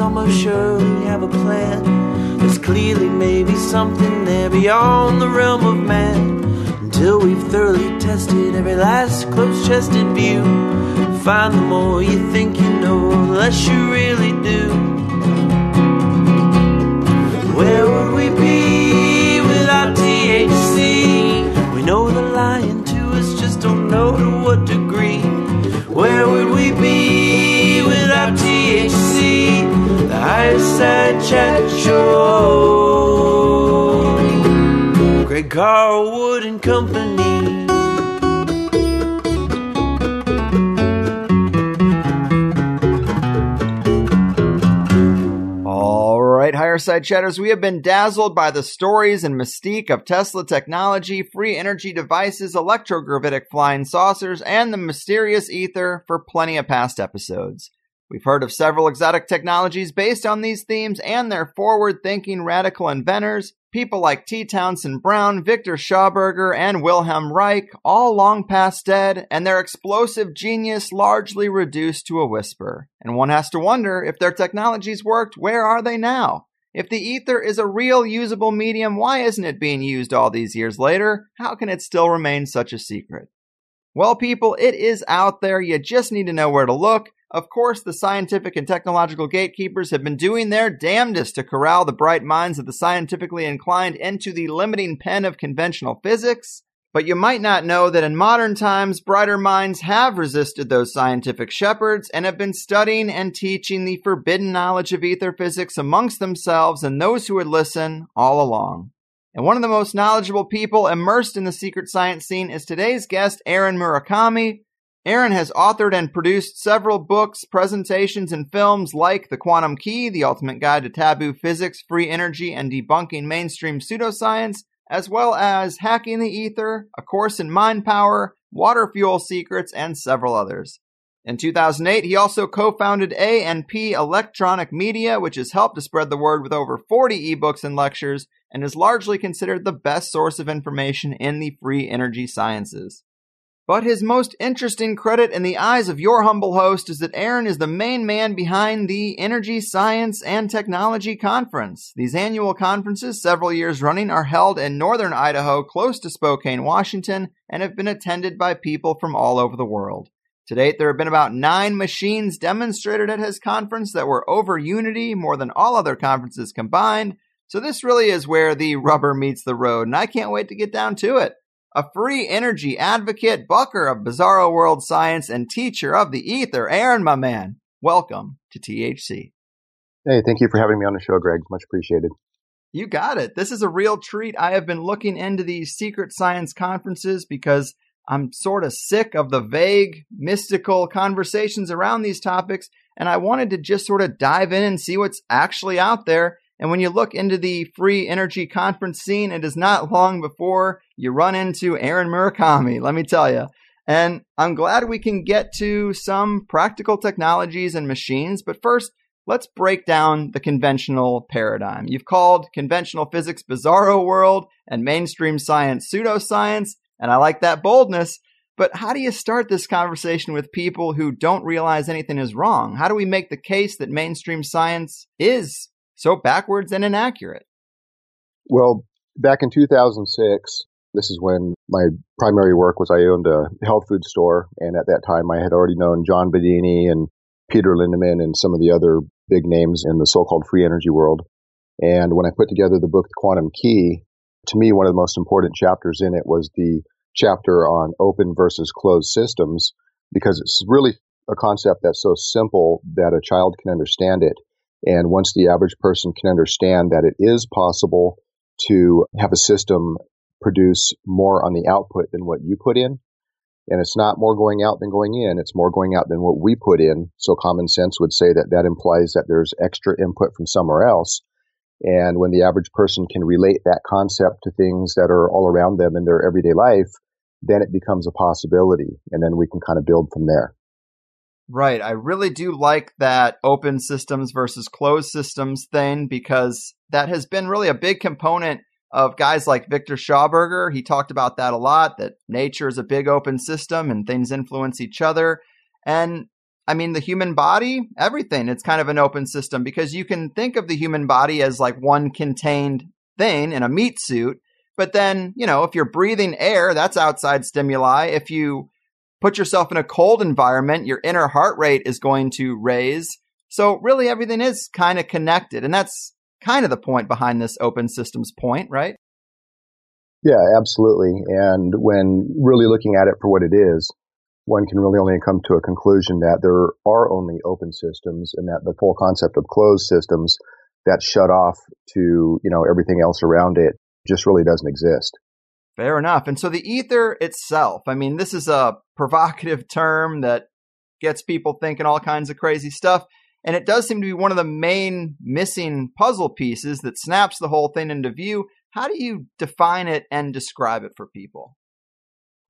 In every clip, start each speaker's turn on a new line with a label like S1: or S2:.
S1: Almost surely have a plan. There's clearly maybe something there beyond the realm of man. Until we've thoroughly tested every last close chested view. Find the more you think you know, the less you really do. Where Show. Greg Carlwood and Company.
S2: All right, higher side chatters, we have been dazzled by the stories and mystique of Tesla technology, free energy devices, electrogravitic flying saucers, and the mysterious ether for plenty of past episodes. We've heard of several exotic technologies based on these themes and their forward thinking radical inventors, people like T. Townsend Brown, Victor Schauberger, and Wilhelm Reich, all long past dead, and their explosive genius largely reduced to a whisper. And one has to wonder if their technologies worked, where are they now? If the ether is a real usable medium, why isn't it being used all these years later? How can it still remain such a secret? Well, people, it is out there. You just need to know where to look. Of course, the scientific and technological gatekeepers have been doing their damnedest to corral the bright minds of the scientifically inclined into the limiting pen of conventional physics. But you might not know that in modern times, brighter minds have resisted those scientific shepherds and have been studying and teaching the forbidden knowledge of ether physics amongst themselves and those who would listen all along. And one of the most knowledgeable people immersed in the secret science scene is today's guest, Aaron Murakami, Aaron has authored and produced several books, presentations, and films like The Quantum Key, The Ultimate Guide to Taboo Physics, Free Energy, and Debunking Mainstream Pseudoscience, as well as Hacking the Ether, A Course in Mind Power, Water Fuel Secrets, and several others. In 2008, he also co-founded A&P Electronic Media, which has helped to spread the word with over 40 ebooks and lectures, and is largely considered the best source of information in the free energy sciences. But his most interesting credit in the eyes of your humble host is that Aaron is the main man behind the Energy Science and Technology Conference. These annual conferences, several years running, are held in northern Idaho, close to Spokane, Washington, and have been attended by people from all over the world. To date, there have been about nine machines demonstrated at his conference that were over Unity, more than all other conferences combined. So this really is where the rubber meets the road, and I can't wait to get down to it a free energy advocate, bucker of Bizarro World Science, and teacher of the ether. Aaron, my man, welcome to THC.
S3: Hey, thank you for having me on the show, Greg. Much appreciated.
S2: You got it. This is a real treat. I have been looking into these secret science conferences because I'm sort of sick of the vague, mystical conversations around these topics, and I wanted to just sort of dive in and see what's actually out there and when you look into the free energy conference scene, it is not long before you run into Aaron Murakami, let me tell you. And I'm glad we can get to some practical technologies and machines. But first, let's break down the conventional paradigm. You've called conventional physics bizarro world and mainstream science pseudoscience. And I like that boldness. But how do you start this conversation with people who don't realize anything is wrong? How do we make the case that mainstream science is so backwards and inaccurate.
S3: Well, back in 2006, this is when my primary work was I owned a health food store. And at that time, I had already known John Bedini and Peter Lindemann and some of the other big names in the so called free energy world. And when I put together the book, The Quantum Key, to me, one of the most important chapters in it was the chapter on open versus closed systems, because it's really a concept that's so simple that a child can understand it. And once the average person can understand that it is possible to have a system produce more on the output than what you put in, and it's not more going out than going in, it's more going out than what we put in. So common sense would say that that implies that there's extra input from somewhere else. And when the average person can relate that concept to things that are all around them in their everyday life, then it becomes a possibility. And then we can kind of build from there.
S2: Right. I really do like that open systems versus closed systems thing because that has been really a big component of guys like Victor Schauberger. He talked about that a lot that nature is a big open system and things influence each other. And I mean, the human body, everything, it's kind of an open system because you can think of the human body as like one contained thing in a meat suit. But then, you know, if you're breathing air, that's outside stimuli. If you put yourself in a cold environment, your inner heart rate is going to raise. So really everything is kind of connected. And that's kind of the point behind this open systems point, right?
S3: Yeah, absolutely. And when really looking at it for what it is, one can really only come to a conclusion that there are only open systems and that the full concept of closed systems that shut off to, you know, everything else around it just really doesn't exist.
S2: Fair enough. And so the ether itself, I mean, this is a provocative term that gets people thinking all kinds of crazy stuff. And it does seem to be one of the main missing puzzle pieces that snaps the whole thing into view. How do you define it and describe it for people?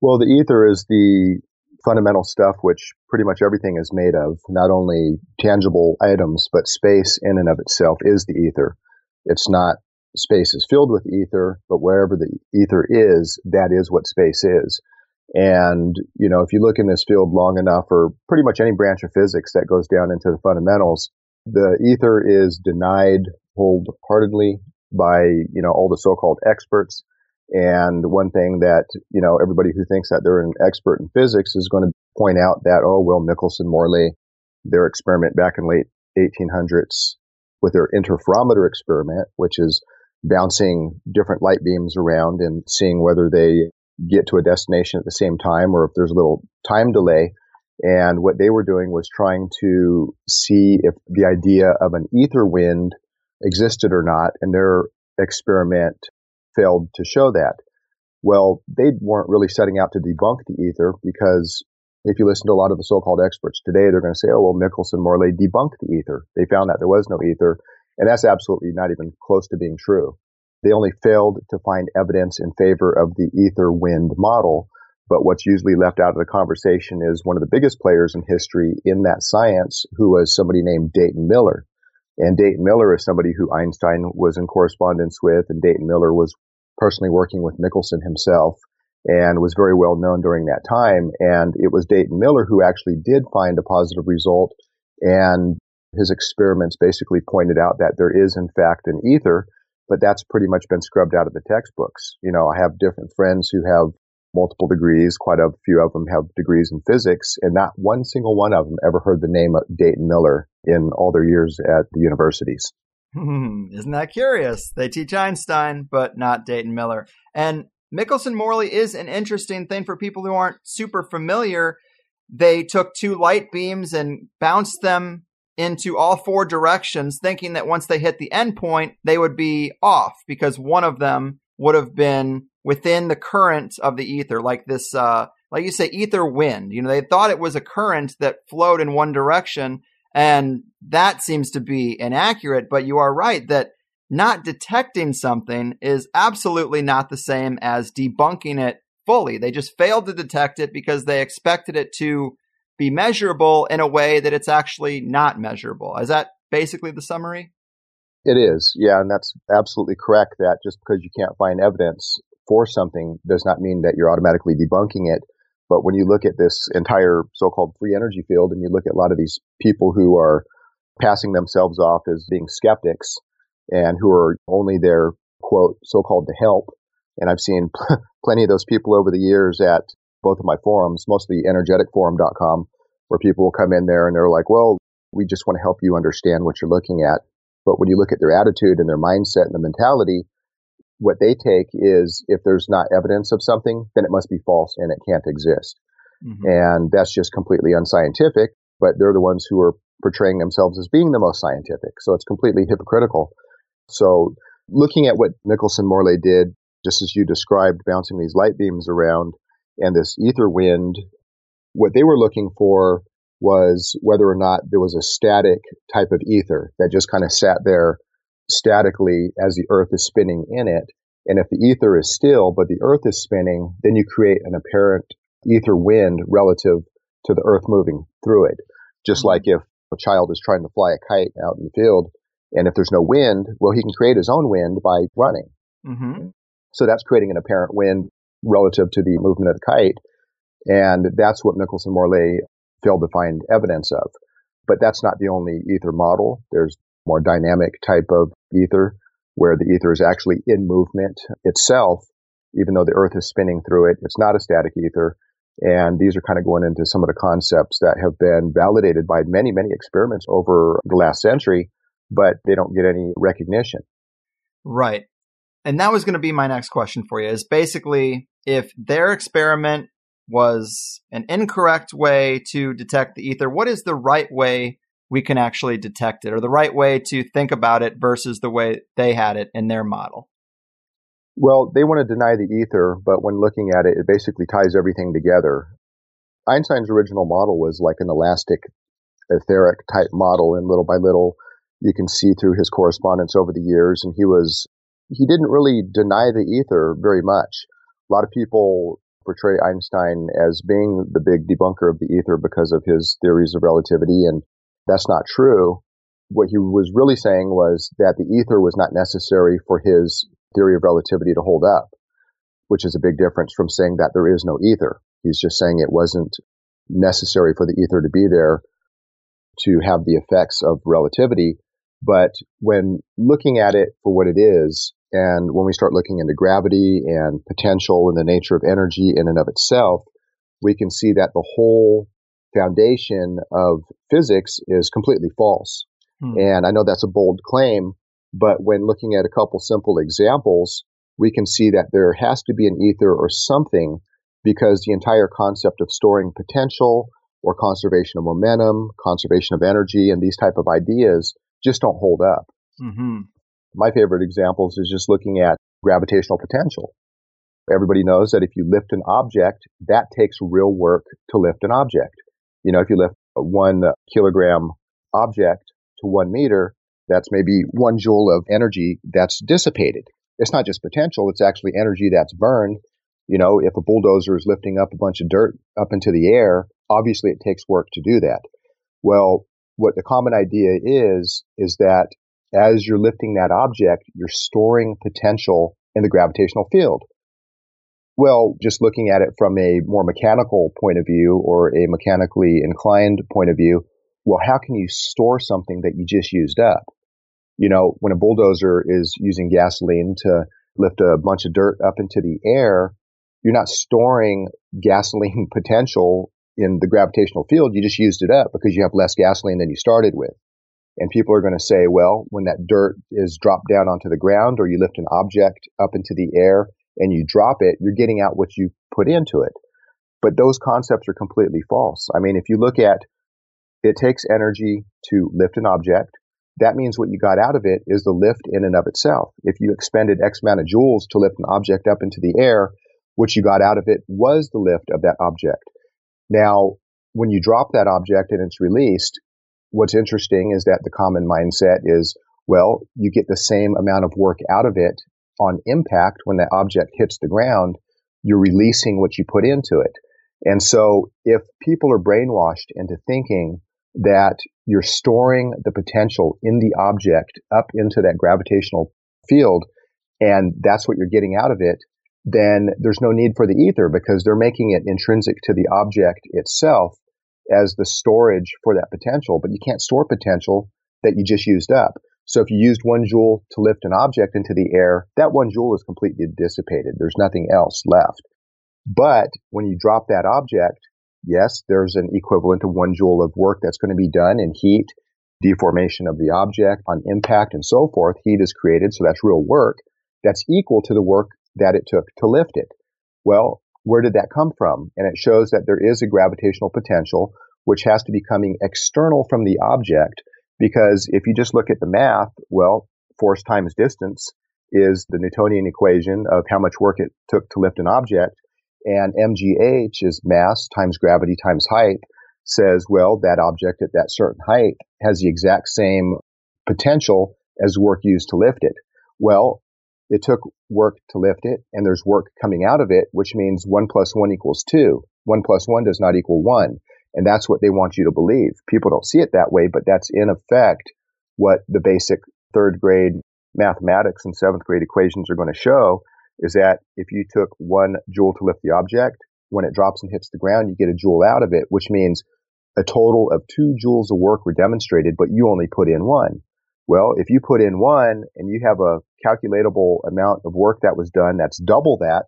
S3: Well, the ether is the fundamental stuff which pretty much everything is made of, not only tangible items, but space in and of itself is the ether. It's not space is filled with ether, but wherever the ether is, that is what space is. And, you know, if you look in this field long enough, or pretty much any branch of physics that goes down into the fundamentals, the ether is denied wholeheartedly by, you know, all the so-called experts. And one thing that, you know, everybody who thinks that they're an expert in physics is going to point out that, oh, well, Michelson Morley, their experiment back in late 1800s with their interferometer experiment, which is bouncing different light beams around and seeing whether they get to a destination at the same time or if there's a little time delay. And what they were doing was trying to see if the idea of an ether wind existed or not. And their experiment failed to show that. Well, they weren't really setting out to debunk the ether because if you listen to a lot of the so-called experts today, they're going to say, oh, well, Michelson Morley debunked the ether. They found that there was no ether. And that's absolutely not even close to being true. They only failed to find evidence in favor of the ether wind model. But what's usually left out of the conversation is one of the biggest players in history in that science, who was somebody named Dayton Miller. And Dayton Miller is somebody who Einstein was in correspondence with, and Dayton Miller was personally working with Michelson himself and was very well known during that time. And it was Dayton Miller who actually did find a positive result. And his experiments basically pointed out that there is, in fact, an ether, but that's pretty much been scrubbed out of the textbooks. You know, I have different friends who have multiple degrees. Quite a few of them have degrees in physics, and not one single one of them ever heard the name of Dayton Miller in all their years at the universities.
S2: Hmm, isn't that curious? They teach Einstein, but not Dayton Miller. And Michelson Morley is an interesting thing for people who aren't super familiar. They took two light beams and bounced them into all four directions, thinking that once they hit the end point, they would be off because one of them would have been within the current of the ether, like this, uh, like you say, ether wind. You know, they thought it was a current that flowed in one direction, and that seems to be inaccurate. But you are right that not detecting something is absolutely not the same as debunking it fully. They just failed to detect it because they expected it to be measurable in a way that it's actually not measurable. Is that basically the summary?
S3: It is, yeah, and that's absolutely correct. That just because you can't find evidence for something does not mean that you're automatically debunking it. But when you look at this entire so-called free energy field and you look at a lot of these people who are passing themselves off as being skeptics and who are only there quote, so called to help. And I've seen plenty of those people over the years at both of my forums, mostly energeticforum.com, where people will come in there and they're like, well, we just want to help you understand what you're looking at. But when you look at their attitude and their mindset and the mentality, what they take is if there's not evidence of something, then it must be false and it can't exist. Mm-hmm. And that's just completely unscientific, but they're the ones who are portraying themselves as being the most scientific. So it's completely hypocritical. So looking at what Michelson Morley did, just as you described, bouncing these light beams around and this ether wind, what they were looking for was whether or not there was a static type of ether that just kind of sat there statically as the earth is spinning in it. And if the ether is still, but the earth is spinning, then you create an apparent ether wind relative to the earth moving through it. Just mm-hmm. like if a child is trying to fly a kite out in the field, and if there's no wind, well, he can create his own wind by running. Mm-hmm. So that's creating an apparent wind relative to the movement of the kite. And that's what Michelson Morley failed to find evidence of. But that's not the only ether model. There's more dynamic type of ether where the ether is actually in movement itself, even though the earth is spinning through it. It's not a static ether. And these are kind of going into some of the concepts that have been validated by many, many experiments over the last century, but they don't get any recognition.
S2: Right. And that was going to be my next question for you is basically if their experiment was an incorrect way to detect the ether, what is the right way we can actually detect it or the right way to think about it versus the way they had it in their model?
S3: Well, they want to deny the ether, but when looking at it, it basically ties everything together. Einstein's original model was like an elastic etheric type model, and little by little, you can see through his correspondence over the years, and he was he didn't really deny the ether very much. A lot of people portray Einstein as being the big debunker of the ether because of his theories of relativity, and that's not true. What he was really saying was that the ether was not necessary for his theory of relativity to hold up, which is a big difference from saying that there is no ether. He's just saying it wasn't necessary for the ether to be there to have the effects of relativity. But when looking at it for what it is, and when we start looking into gravity and potential and the nature of energy in and of itself, we can see that the whole foundation of physics is completely false. Hmm. And I know that's a bold claim, but when looking at a couple simple examples, we can see that there has to be an ether or something because the entire concept of storing potential or conservation of momentum, conservation of energy, and these type of ideas just don't hold up. Mm-hmm. My favorite examples is just looking at gravitational potential. Everybody knows that if you lift an object, that takes real work to lift an object. You know, if you lift one kilogram object to one meter, that's maybe one joule of energy that's dissipated. It's not just potential, it's actually energy that's burned. You know, if a bulldozer is lifting up a bunch of dirt up into the air, obviously it takes work to do that. Well, what the common idea is, is that as you're lifting that object, you're storing potential in the gravitational field. Well, just looking at it from a more mechanical point of view or a mechanically inclined point of view, well, how can you store something that you just used up? You know, when a bulldozer is using gasoline to lift a bunch of dirt up into the air, you're not storing gasoline potential in the gravitational field. You just used it up because you have less gasoline than you started with. And people are going to say, well, when that dirt is dropped down onto the ground or you lift an object up into the air, and you drop it, you're getting out what you put into it. But those concepts are completely false. I mean, if you look at it takes energy to lift an object, that means what you got out of it is the lift in and of itself. If you expended X amount of joules to lift an object up into the air, what you got out of it was the lift of that object. Now, when you drop that object and it's released, what's interesting is that the common mindset is, well, you get the same amount of work out of it on impact, when that object hits the ground, you're releasing what you put into it. And so if people are brainwashed into thinking that you're storing the potential in the object up into that gravitational field, and that's what you're getting out of it, then there's no need for the ether because they're making it intrinsic to the object itself as the storage for that potential. But you can't store potential that you just used up. So if you used one joule to lift an object into the air, that one joule is completely dissipated. There's nothing else left. But when you drop that object, yes, there's an equivalent of one joule of work that's going to be done in heat, deformation of the object, on impact, and so forth. Heat is created, so that's real work. That's equal to the work that it took to lift it. Well, where did that come from? And it shows that there is a gravitational potential, which has to be coming external from the object because if you just look at the math, well, force times distance is the Newtonian equation of how much work it took to lift an object. And mgh is mass times gravity times height says, well, that object at that certain height has the exact same potential as work used to lift it. Well, it took work to lift it and there's work coming out of it, which means one plus one equals two. One plus one does not equal one. And that's what they want you to believe. People don't see it that way, but that's in effect what the basic third grade mathematics and seventh grade equations are going to show is that if you took one joule to lift the object, when it drops and hits the ground, you get a joule out of it, which means a total of two joules of work were demonstrated, but you only put in one. Well, if you put in one and you have a calculatable amount of work that was done that's double that,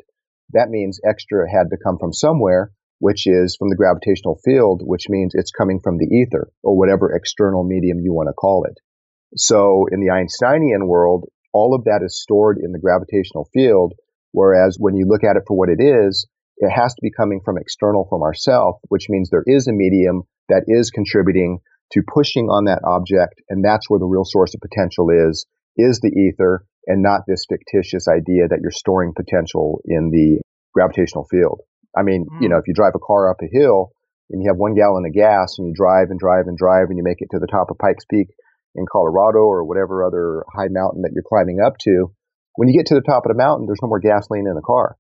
S3: that means extra had to come from somewhere which is from the gravitational field, which means it's coming from the ether or whatever external medium you want to call it. So in the Einsteinian world, all of that is stored in the gravitational field. Whereas when you look at it for what it is, it has to be coming from external from ourself, which means there is a medium that is contributing to pushing on that object. And that's where the real source of potential is, is the ether and not this fictitious idea that you're storing potential in the gravitational field. I mean, mm. you know, if you drive a car up a hill and you have one gallon of gas and you drive and drive and drive and you make it to the top of Pikes Peak in Colorado or whatever other high mountain that you're climbing up to, when you get to the top of the mountain, there's no more gasoline in the car.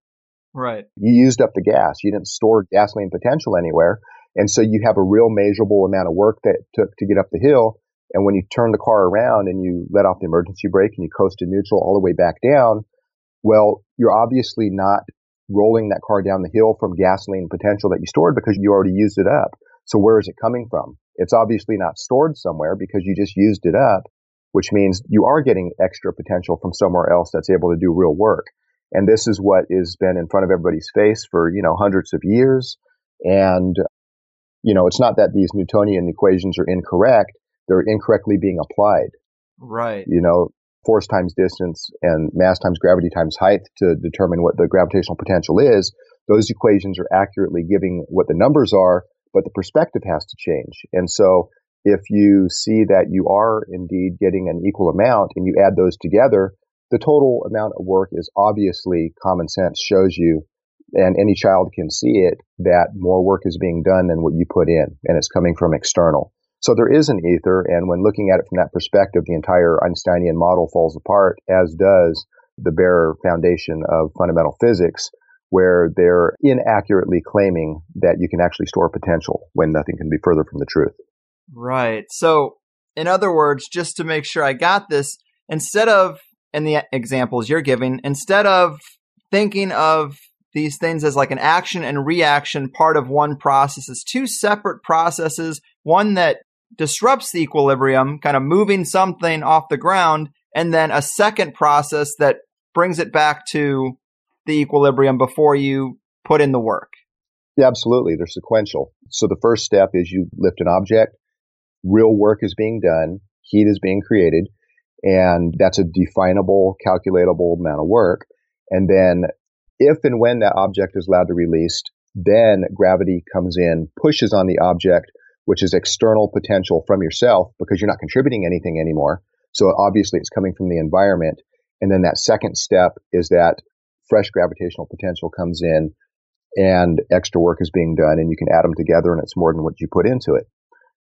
S2: Right.
S3: You used up the gas. You didn't store gasoline potential anywhere. And so you have a real measurable amount of work that took to get up the hill. And when you turn the car around and you let off the emergency brake and you coast to neutral all the way back down, well, you're obviously not rolling that car down the hill from gasoline potential that you stored because you already used it up. So where is it coming from? It's obviously not stored somewhere because you just used it up, which means you are getting extra potential from somewhere else that's able to do real work. And this is what has been in front of everybody's face for, you know, hundreds of years. And, you know, it's not that these Newtonian equations are incorrect. They're incorrectly being applied.
S2: Right.
S3: You know, force times distance and mass times gravity times height to determine what the gravitational potential is, those equations are accurately giving what the numbers are, but the perspective has to change. And so if you see that you are indeed getting an equal amount and you add those together, the total amount of work is obviously common sense shows you and any child can see it that more work is being done than what you put in and it's coming from external. So there is an ether, and when looking at it from that perspective, the entire Einsteinian model falls apart, as does the bare foundation of fundamental physics, where they're inaccurately claiming that you can actually store potential when nothing can be further from the truth.
S2: Right. So, in other words, just to make sure I got this, instead of, in the examples you're giving, instead of thinking of these things as like an action and reaction part of one process as two separate processes, one that disrupts the equilibrium, kind of moving something off the ground, and then a second process that brings it back to the equilibrium before you put in the work.
S3: Yeah, absolutely. They're sequential. So the first step is you lift an object, real work is being done, heat is being created, and that's a definable, calculatable amount of work. And then if and when that object is allowed to release, then gravity comes in, pushes on the object, which is external potential from yourself because you're not contributing anything anymore. So obviously it's coming from the environment. And then that second step is that fresh gravitational potential comes in and extra work is being done and you can add them together and it's more than what you put into it.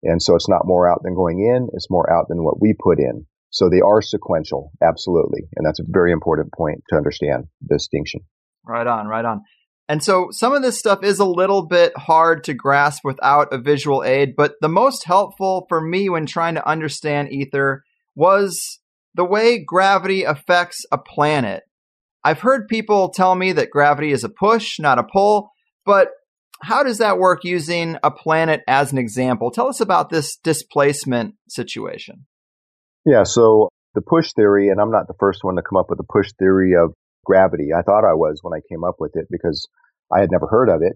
S3: And so it's not more out than going in. It's more out than what we put in. So they are sequential. Absolutely. And that's a very important point to understand distinction.
S2: Right on, right on. And so some of this stuff is a little bit hard to grasp without a visual aid, but the most helpful for me when trying to understand ether was the way gravity affects a planet. I've heard people tell me that gravity is a push, not a pull, but how does that work using a planet as an example? Tell us about this displacement situation.
S3: Yeah, so the push theory, and I'm not the first one to come up with the push theory of gravity. I thought I was when I came up with it because I had never heard of it.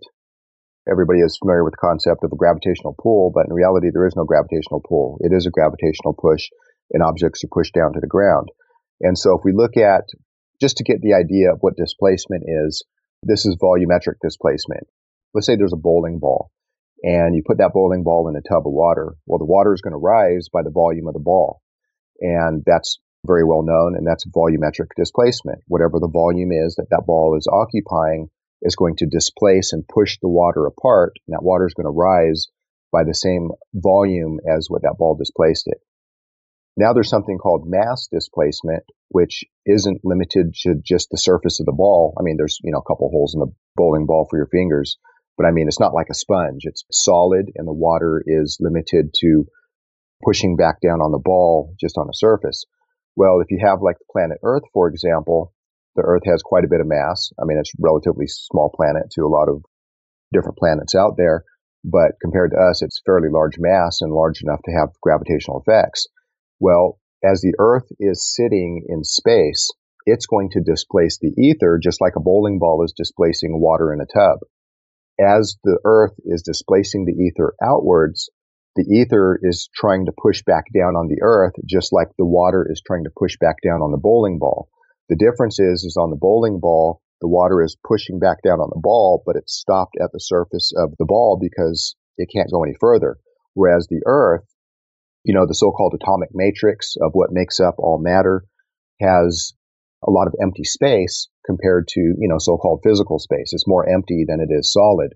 S3: Everybody is familiar with the concept of a gravitational pull, but in reality, there is no gravitational pull. It is a gravitational push, and objects are pushed down to the ground. And so if we look at, just to get the idea of what displacement is, this is volumetric displacement. Let's say there's a bowling ball and you put that bowling ball in a tub of water. Well, the water is going to rise by the volume of the ball. And that's very well known, and that's volumetric displacement. Whatever the volume is that that ball is occupying is going to displace and push the water apart, and that water is going to rise by the same volume as what that ball displaced it. Now there's something called mass displacement, which isn't limited to just the surface of the ball. I mean, there's, you know, a couple holes in a bowling ball for your fingers, but I mean, it's not like a sponge. It's solid and the water is limited to pushing back down on the ball just on the surface. Well, if you have like the planet Earth, for example, the Earth has quite a bit of mass. I mean, it's a relatively small planet to a lot of different planets out there, but compared to us, it's fairly large mass and large enough to have gravitational effects. Well, as the Earth is sitting in space, it's going to displace the ether just like a bowling ball is displacing water in a tub. As the Earth is displacing the ether outwards, the ether is trying to push back down on the earth, just like the water is trying to push back down on the bowling ball. The difference is, is on the bowling ball, the water is pushing back down on the ball, but it's stopped at the surface of the ball because it can't go any further. Whereas the earth, you know, the so-called atomic matrix of what makes up all matter has a lot of empty space compared to, you know, so-called physical space. It's more empty than it is solid.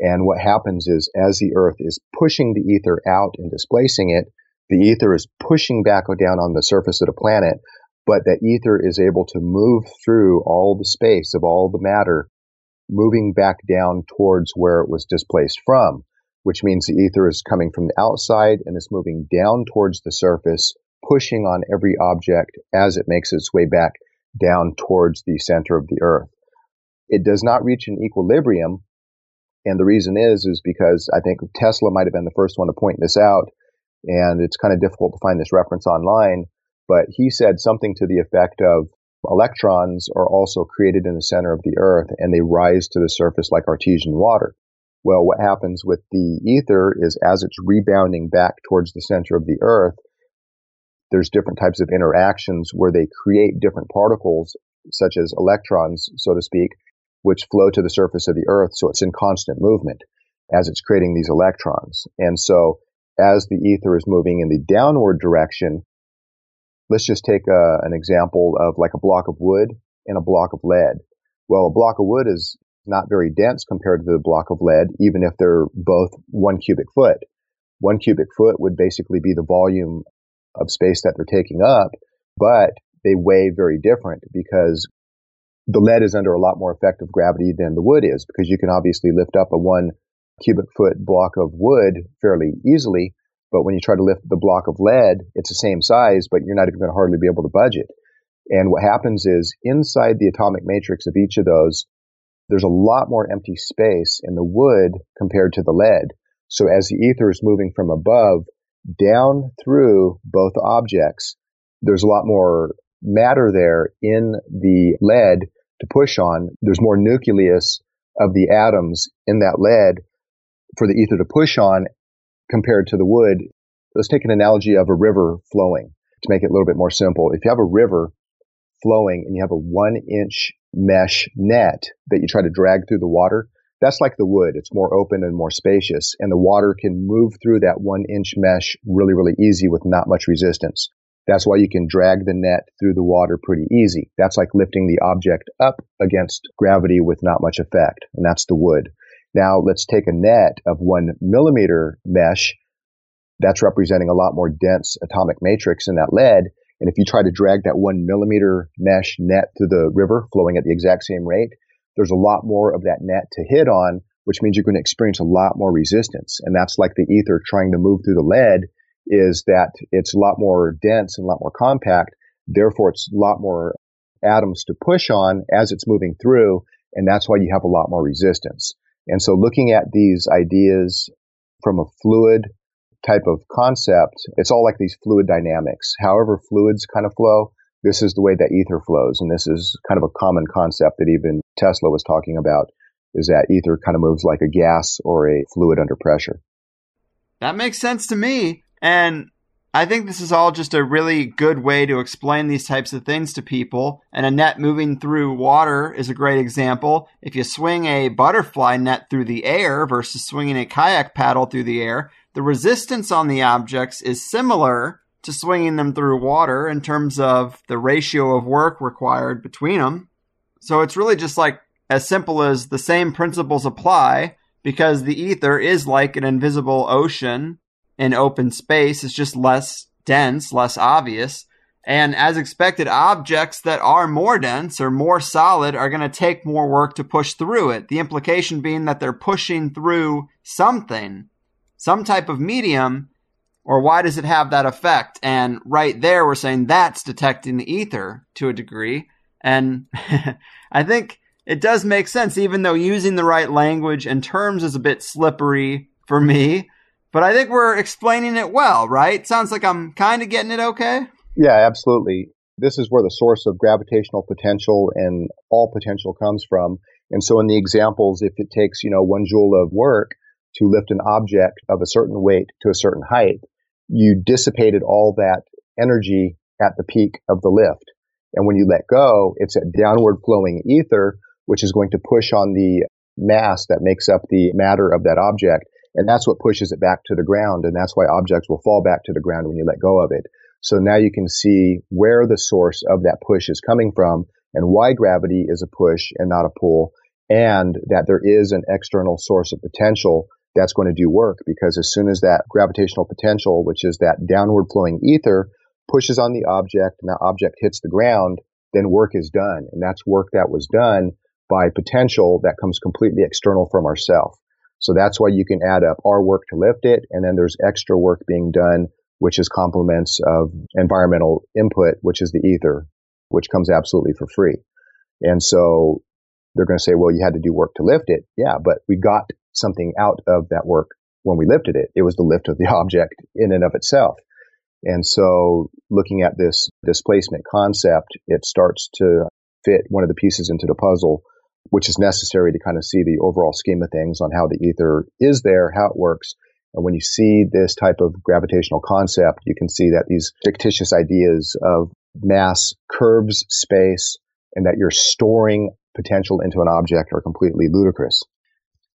S3: And what happens is as the earth is pushing the ether out and displacing it, the ether is pushing back down on the surface of the planet, but that ether is able to move through all the space of all the matter, moving back down towards where it was displaced from, which means the ether is coming from the outside and is moving down towards the surface, pushing on every object as it makes its way back down towards the center of the earth. It does not reach an equilibrium and the reason is, is because I think Tesla might have been the first one to point this out. And it's kind of difficult to find this reference online, but he said something to the effect of electrons are also created in the center of the earth and they rise to the surface like artesian water. Well, what happens with the ether is as it's rebounding back towards the center of the earth, there's different types of interactions where they create different particles, such as electrons, so to speak, which flow to the surface of the earth. So it's in constant movement as it's creating these electrons. And so as the ether is moving in the downward direction, let's just take a, uh, an example of like a block of wood and a block of lead. Well, a block of wood is not very dense compared to the block of lead, even if they're both one cubic foot. One cubic foot would basically be the volume of space that they're taking up, but they weigh very different because the lead is under a lot more effective gravity than the wood is because you can obviously lift up a one cubic foot block of wood fairly easily. But when you try to lift the block of lead, it's the same size, but you're not even going to hardly be able to budge it. And what happens is inside the atomic matrix of each of those, there's a lot more empty space in the wood compared to the lead. So as the ether is moving from above down through both objects, there's a lot more matter there in the lead to push on, there's more nucleus of the atoms in that lead for the ether to push on compared to the wood. Let's take an analogy of a river flowing to make it a little bit more simple. If you have a river flowing and you have a one inch mesh net that you try to drag through the water, that's like the wood. It's more open and more spacious and the water can move through that one inch mesh really, really easy with not much resistance. That's why you can drag the net through the water pretty easy. That's like lifting the object up against gravity with not much effect. And that's the wood. Now let's take a net of one millimeter mesh. That's representing a lot more dense atomic matrix in that lead. And if you try to drag that one millimeter mesh net through the river flowing at the exact same rate, there's a lot more of that net to hit on, which means you're going to experience a lot more resistance. And that's like the ether trying to move through the lead is that it's a lot more dense and a lot more compact. Therefore, it's a lot more atoms to push on as it's moving through. And that's why you have a lot more resistance. And so looking at these ideas from a fluid type of concept, it's all like these fluid dynamics. However, fluids kind of flow, this is the way that ether flows. And this is kind of a common concept that even Tesla was talking about is that ether kind of moves like a gas or a fluid under pressure.
S2: That makes sense to me. And I think this is all just a really good way to explain these types of things to people. And a net moving through water is a great example. If you swing a butterfly net through the air versus swinging a kayak paddle through the air, the resistance on the objects is similar to swinging them through water in terms of the ratio of work required between them. So it's really just like as simple as the same principles apply because the ether is like an invisible ocean in open space. It's just less dense, less obvious. And as expected, objects that are more dense or more solid are going to take more work to push through it. The implication being that they're pushing through something, some type of medium, or why does it have that effect? And right there, we're saying that's detecting the ether to a degree. And I think it does make sense, even though using the right language and terms is a bit slippery for me. But I think we're explaining it well, right? Sounds like I'm kind of getting it okay.
S3: Yeah, absolutely. This is where the source of gravitational potential and all potential comes from. And so in the examples, if it takes, you know, one joule of work to lift an object of a certain weight to a certain height, you dissipated all that energy at the peak of the lift. And when you let go, it's a downward flowing ether which is going to push on the mass that makes up the matter of that object. And that's what pushes it back to the ground. And that's why objects will fall back to the ground when you let go of it. So now you can see where the source of that push is coming from and why gravity is a push and not a pull. And that there is an external source of potential that's going to do work because as soon as that gravitational potential, which is that downward flowing ether, pushes on the object and that object hits the ground, then work is done. And that's work that was done by potential that comes completely external from ourself. So that's why you can add up our work to lift it. And then there's extra work being done, which is complements of environmental input, which is the ether, which comes absolutely for free. And so they're going to say, well, you had to do work to lift it. Yeah, but we got something out of that work when we lifted it. It was the lift of the object in and of itself. And so looking at this displacement concept, it starts to fit one of the pieces into the puzzle which is necessary to kind of see the overall scheme of things on how the ether is there, how it works. And when you see this type of gravitational concept, you can see that these fictitious ideas of mass curves space and that you're storing potential into an object are completely ludicrous.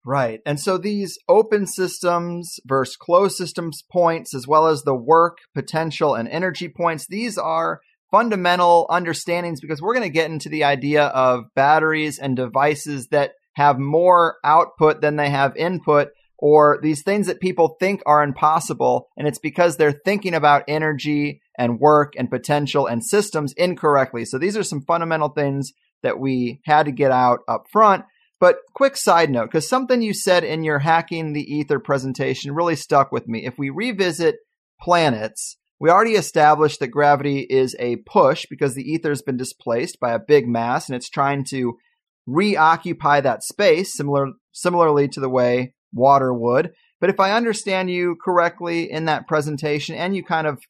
S2: Right. And so these open systems versus closed systems points, as well as the work, potential, and energy points, these are fundamental understandings because we're going to get into the idea of batteries and devices that have more output than they have input or these things that people think are impossible. And it's because they're thinking about energy and work and potential and systems incorrectly. So these are some fundamental things that we had to get out up front. But quick side note, because something you said in your hacking the ether presentation really stuck with me. If we revisit planets, we already established that gravity is a push because the ether has been displaced by a big mass and it's trying to reoccupy that space, similar similarly to the way water would. But if I understand you correctly in that presentation, and you kind of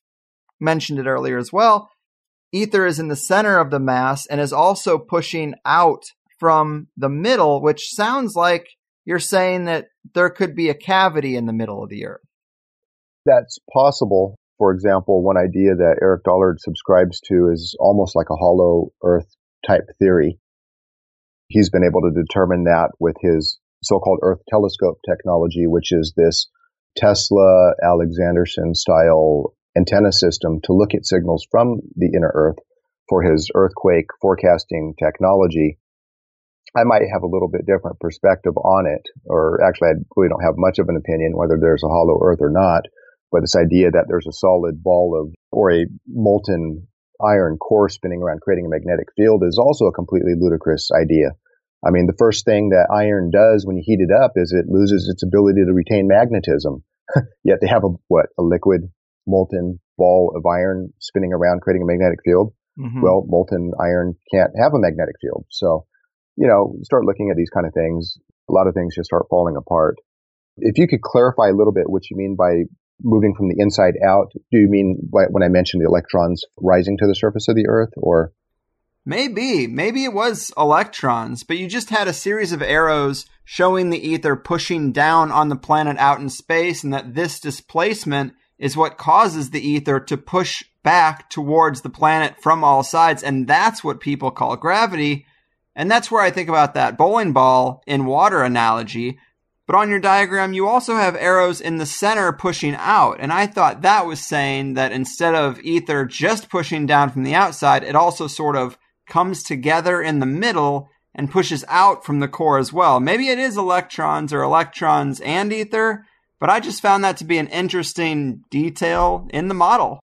S2: mentioned it earlier as well, ether is in the center of the mass and is also pushing out from the middle, which sounds like you're saying that there could be a cavity in the middle of the earth.
S3: That's possible for example, one idea that Eric Dollard subscribes to is almost like a hollow earth type theory. He's been able to determine that with his so-called earth telescope technology, which is this Tesla Alexanderson style antenna system to look at signals from the inner earth for his earthquake forecasting technology. I might have a little bit different perspective on it, or actually I really don't have much of an opinion whether there's a hollow earth or not. But this idea that there's a solid ball of, or a molten iron core spinning around creating a magnetic field is also a completely ludicrous idea. I mean, the first thing that iron does when you heat it up is it loses its ability to retain magnetism. Yet they have a, what, a liquid molten ball of iron spinning around creating a magnetic field. Mm-hmm. Well, molten iron can't have a magnetic field. So, you know, start looking at these kind of things. A lot of things just start falling apart. If you could clarify a little bit what you mean by moving from the inside out. Do you mean when I mentioned the electrons rising to the surface of the Earth, or?
S2: Maybe, maybe it was electrons, but you just had a series of arrows showing the ether pushing down on the planet out in space, and that this displacement is what causes the ether to push back towards the planet from all sides, and that's what people call gravity. And that's where I think about that bowling ball in water analogy. But on your diagram, you also have arrows in the center pushing out. And I thought that was saying that instead of ether just pushing down from the outside, it also sort of comes together in the middle and pushes out from the core as well. Maybe it is electrons or electrons and ether, but I just found that to be an interesting detail in the model.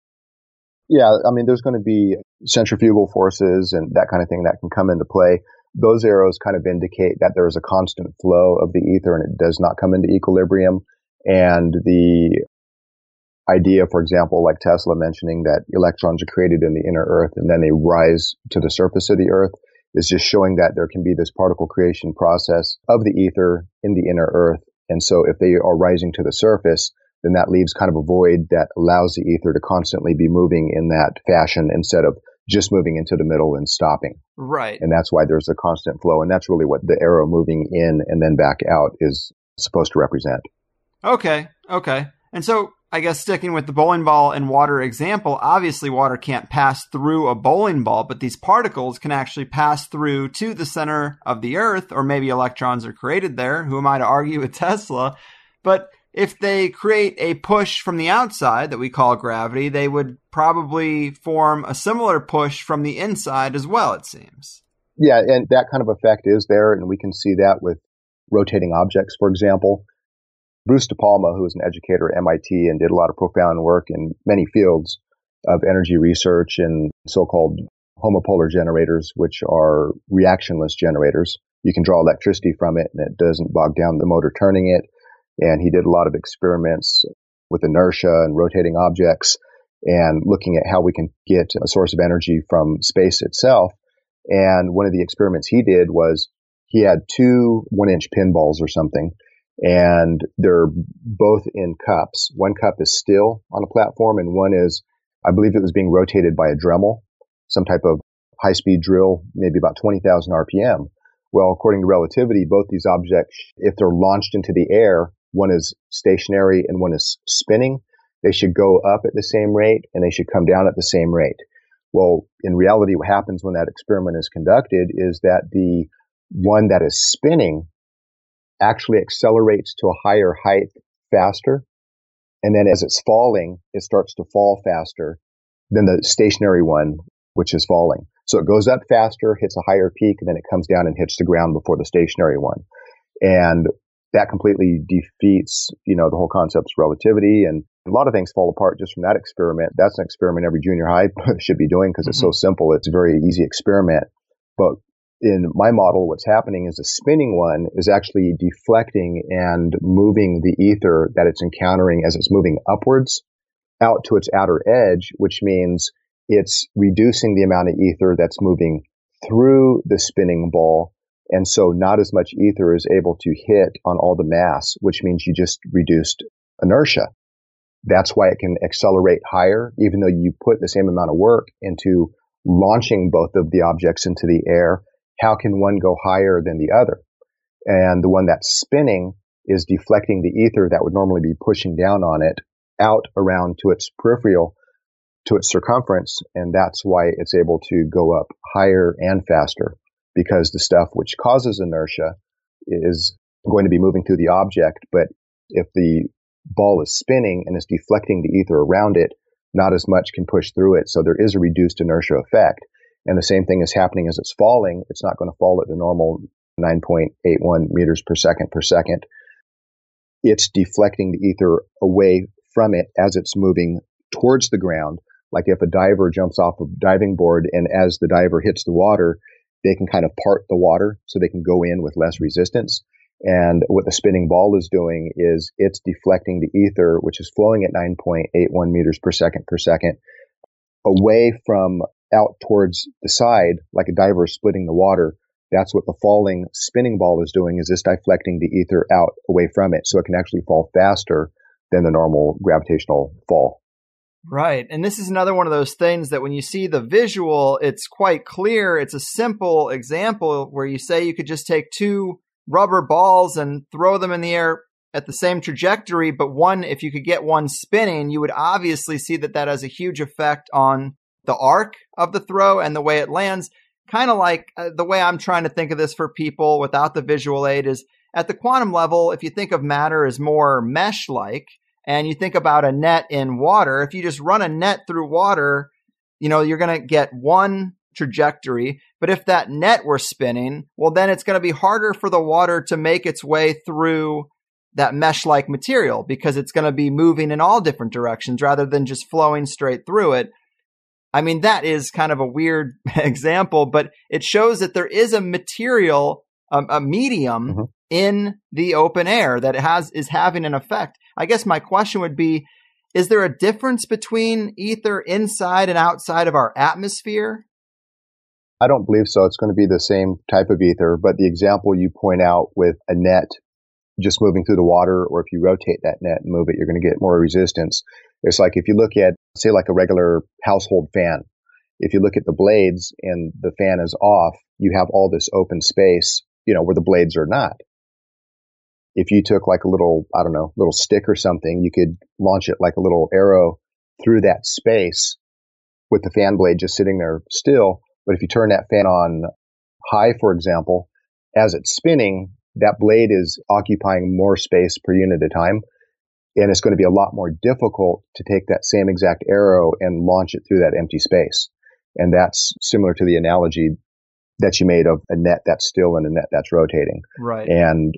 S3: Yeah, I mean, there's going to be centrifugal forces and that kind of thing that can come into play those arrows kind of indicate that there is a constant flow of the ether and it does not come into equilibrium. And the idea, for example, like Tesla mentioning that electrons are created in the inner earth and then they rise to the surface of the earth is just showing that there can be this particle creation process of the ether in the inner earth. And so if they are rising to the surface, then that leaves kind of a void that allows the ether to constantly be moving in that fashion instead of just moving into the middle and stopping.
S2: Right.
S3: And that's why there's a constant flow. And that's really what the arrow moving in and then back out is supposed to represent.
S2: Okay. Okay. And so I guess sticking with the bowling ball and water example, obviously water can't pass through a bowling ball, but these particles can actually pass through to the center of the earth, or maybe electrons are created there. Who am I to argue with Tesla? But if they create a push from the outside that we call gravity, they would probably form a similar push from the inside as well, it seems.
S3: Yeah, and that kind of effect is there, and we can see that with rotating objects, for example. Bruce De Palma, who was an educator at MIT and did a lot of profound work in many fields of energy research and so-called homopolar generators, which are reactionless generators. You can draw electricity from it and it doesn't bog down the motor turning it. And he did a lot of experiments with inertia and rotating objects and looking at how we can get a source of energy from space itself. And one of the experiments he did was he had two one inch pinballs or something and they're both in cups. One cup is still on a platform and one is, I believe it was being rotated by a Dremel, some type of high speed drill, maybe about 20,000 RPM. Well, according to relativity, both these objects, if they're launched into the air, one is stationary and one is spinning. They should go up at the same rate and they should come down at the same rate. Well, in reality, what happens when that experiment is conducted is that the one that is spinning actually accelerates to a higher height faster. And then as it's falling, it starts to fall faster than the stationary one, which is falling. So it goes up faster, hits a higher peak, and then it comes down and hits the ground before the stationary one. And that completely defeats, you know, the whole concept of relativity and a lot of things fall apart just from that experiment. That's an experiment every junior high should be doing because mm-hmm. it's so mm-hmm. simple. It's a very easy experiment. But in my model, what's happening is the spinning one is actually deflecting and moving the ether that it's encountering as it's moving upwards out to its outer edge, which means it's reducing the amount of ether that's moving through the spinning ball and so not as much ether is able to hit on all the mass, which means you just reduced inertia. That's why it can accelerate higher, even though you put the same amount of work into launching both of the objects into the air. How can one go higher than the other? And the one that's spinning is deflecting the ether that would normally be pushing down on it out around to its peripheral, to its circumference. And that's why it's able to go up higher and faster because the stuff which causes inertia is going to be moving through the object. But if the ball is spinning and is deflecting the ether around it, not as much can push through it. So there is a reduced inertia effect. And the same thing is happening as it's falling. It's not going to fall at the normal 9.81 meters per second per second. It's deflecting the ether away from it as it's moving towards the ground. Like if a diver jumps off a diving board and as the diver hits the water, they can kind of part the water so they can go in with less resistance. And what the spinning ball is doing is it's deflecting the ether, which is flowing at 9.81 meters per second per second, away from out towards the side, like a diver splitting the water. That's what the falling spinning ball is doing is it's deflecting the ether out away from it so it can actually fall faster than the normal gravitational fall.
S2: Right. And this is another one of those things that when you see the visual, it's quite clear. It's a simple example where you say you could just take two rubber balls and throw them in the air at the same trajectory, but one, if you could get one spinning, you would obviously see that that has a huge effect on the arc of the throw and the way it lands. Kind of like uh, the way I'm trying to think of this for people without the visual aid is at the quantum level, if you think of matter as more mesh like, and you think about a net in water, if you just run a net through water, you know, you're going to get one trajectory. But if that net were spinning, well, then it's going to be harder for the water to make its way through that mesh like material because it's going to be moving in all different directions rather than just flowing straight through it. I mean, that is kind of a weird example, but it shows that there is a material, a, a medium mm-hmm. in the open air that has, is having an effect. I guess my question would be, is there a difference between ether inside and outside of our atmosphere?
S3: I don't believe so. It's going to be the same type of ether, but the example you point out with a net just moving through the water, or if you rotate that net and move it, you're going to get more resistance. It's like if you look at, say, like a regular household fan, if you look at the blades and the fan is off, you have all this open space, you know, where the blades are not. If you took like a little, I don't know, little stick or something, you could launch it like a little arrow through that space with the fan blade just sitting there still. But if you turn that fan on high, for example, as it's spinning, that blade is occupying more space per unit of time. And it's going to be a lot more difficult to take that same exact arrow and launch it through that empty space. And that's similar to the analogy that you made of a net that's still and a net that's rotating.
S2: Right.
S3: And,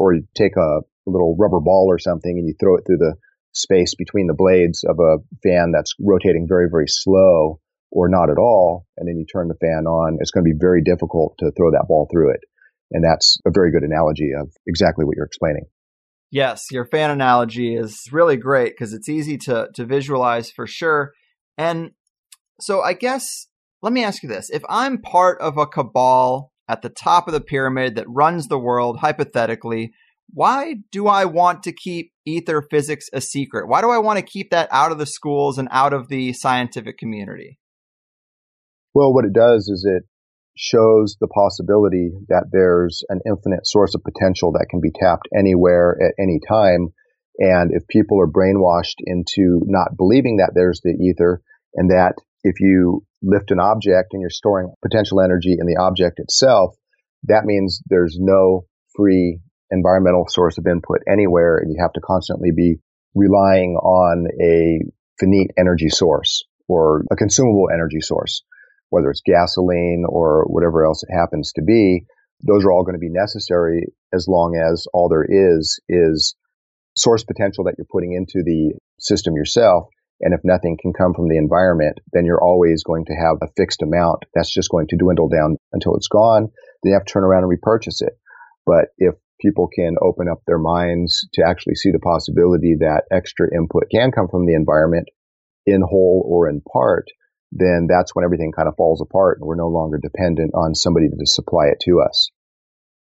S3: or you take a little rubber ball or something and you throw it through the space between the blades of a fan that's rotating very, very slow or not at all. And then you turn the fan on. It's going to be very difficult to throw that ball through it. And that's a very good analogy of exactly what you're explaining.
S2: Yes, your fan analogy is really great because it's easy to to visualize for sure. And so I guess let me ask you this. If I'm part of a cabal at the top of the pyramid that runs the world hypothetically, why do I want to keep ether physics a secret? Why do I want to keep that out of the schools and out of the scientific community?
S3: Well, what it does is it shows the possibility that there's an infinite source of potential that can be tapped anywhere at any time. And if people are brainwashed into not believing that there's the ether and that if you lift an object and you're storing potential energy in the object itself, that means there's no free environmental source of input anywhere and you have to constantly be relying on a finite energy source or a consumable energy source whether it's gasoline or whatever else it happens to be, those are all going to be necessary as long as all there is is source potential that you're putting into the system yourself. And if nothing can come from the environment, then you're always going to have a fixed amount that's just going to dwindle down until it's gone. Then you have to turn around and repurchase it. But if people can open up their minds to actually see the possibility that extra input can come from the environment in whole or in part, then that's when everything kind of falls apart and we're no longer dependent on somebody to supply it to us.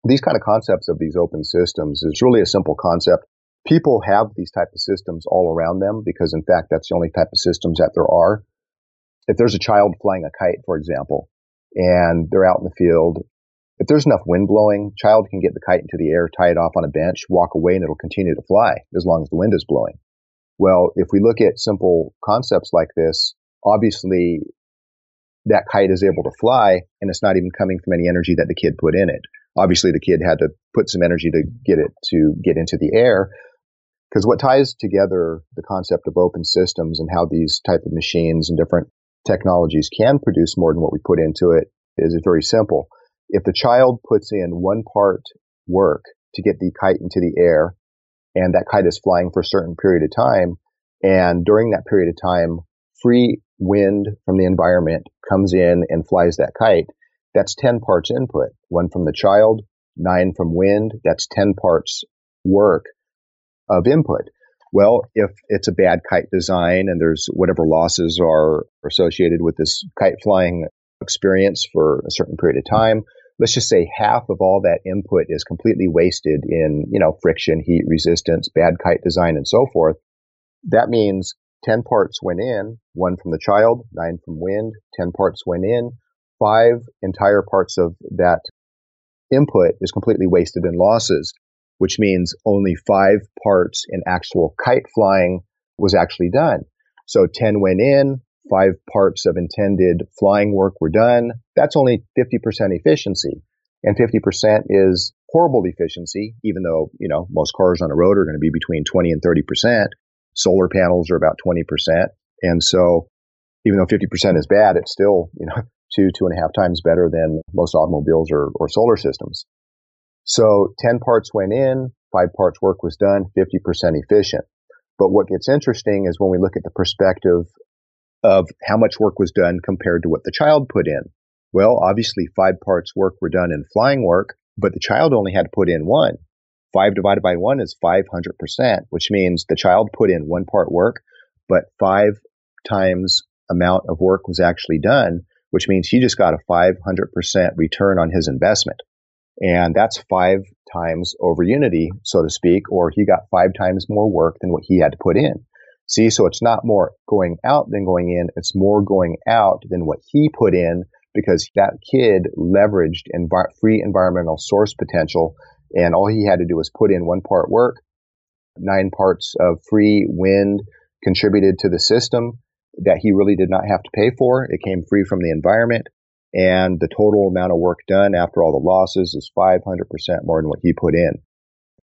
S3: These kind of concepts of these open systems is really a simple concept. People have these type of systems all around them because in fact that's the only type of systems that there are. If there's a child flying a kite, for example, and they're out in the field, if there's enough wind blowing, child can get the kite into the air, tie it off on a bench, walk away, and it'll continue to fly as long as the wind is blowing. Well, if we look at simple concepts like this, obviously that kite is able to fly and it's not even coming from any energy that the kid put in it. Obviously the kid had to put some energy to get it to get into the air. Because what ties together the concept of open systems and how these type of machines and different technologies can produce more than what we put into it is very simple. If the child puts in one part work to get the kite into the air and that kite is flying for a certain period of time, and during that period of time, free wind from the environment comes in and flies that kite, that's 10 parts input. One from the child, nine from wind, that's 10 parts work of input. Well, if it's a bad kite design and there's whatever losses are associated with this kite flying experience for a certain period of time, let's just say half of all that input is completely wasted in, you know, friction, heat resistance, bad kite design, and so forth. That means 10 parts went in, one from the child, nine from wind, 10 parts went in, five entire parts of that input is completely wasted in losses, which means only five parts in actual kite flying was actually done. So 10 went in, five parts of intended flying work were done. That's only 50% efficiency. And 50% is horrible efficiency, even though, you know, most cars on the road are going to be between 20 and 30%. Solar panels are about 20%. And so even though 50% is bad, it's still, you know, two, two and a half times better than most automobiles or, or solar systems. So 10 parts went in, five parts work was done, 50% efficient. But what gets interesting is when we look at the perspective of how much work was done compared to what the child put in. Well, obviously five parts work were done in flying work, but the child only had to put in one. Five divided by one is 500%, which means the child put in one part work, but five times amount of work was actually done, which means he just got a 500% return on his investment. And that's five times over unity, so to speak, or he got five times more work than what he had to put in. See, so it's not more going out than going in. It's more going out than what he put in because that kid leveraged envi- free environmental source potential. And all he had to do was put in one part work, nine parts of free wind contributed to the system that he really did not have to pay for. It came free from the environment. And the total amount of work done after all the losses is 500% more than what he put in.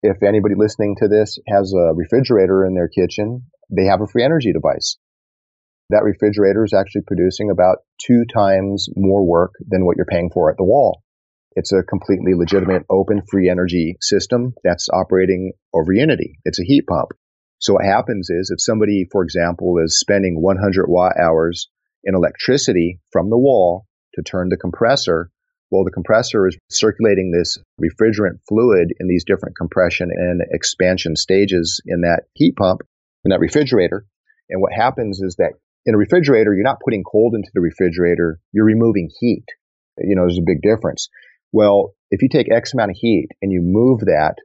S3: If anybody listening to this has a refrigerator in their kitchen they have a free energy device. That refrigerator is actually producing about two times more work than what you're paying for at the wall. It's a completely legitimate open free energy system that's operating over Unity. It's a heat pump. So what happens is if somebody, for example, is spending 100 watt hours in electricity from the wall to turn the compressor, well, the compressor is circulating this refrigerant fluid in these different compression and expansion stages in that heat pump in that refrigerator. And what happens is that in a refrigerator, you're not putting cold into the refrigerator, you're removing heat. You know, there's a big difference. Well, if you take X amount of heat and you move that,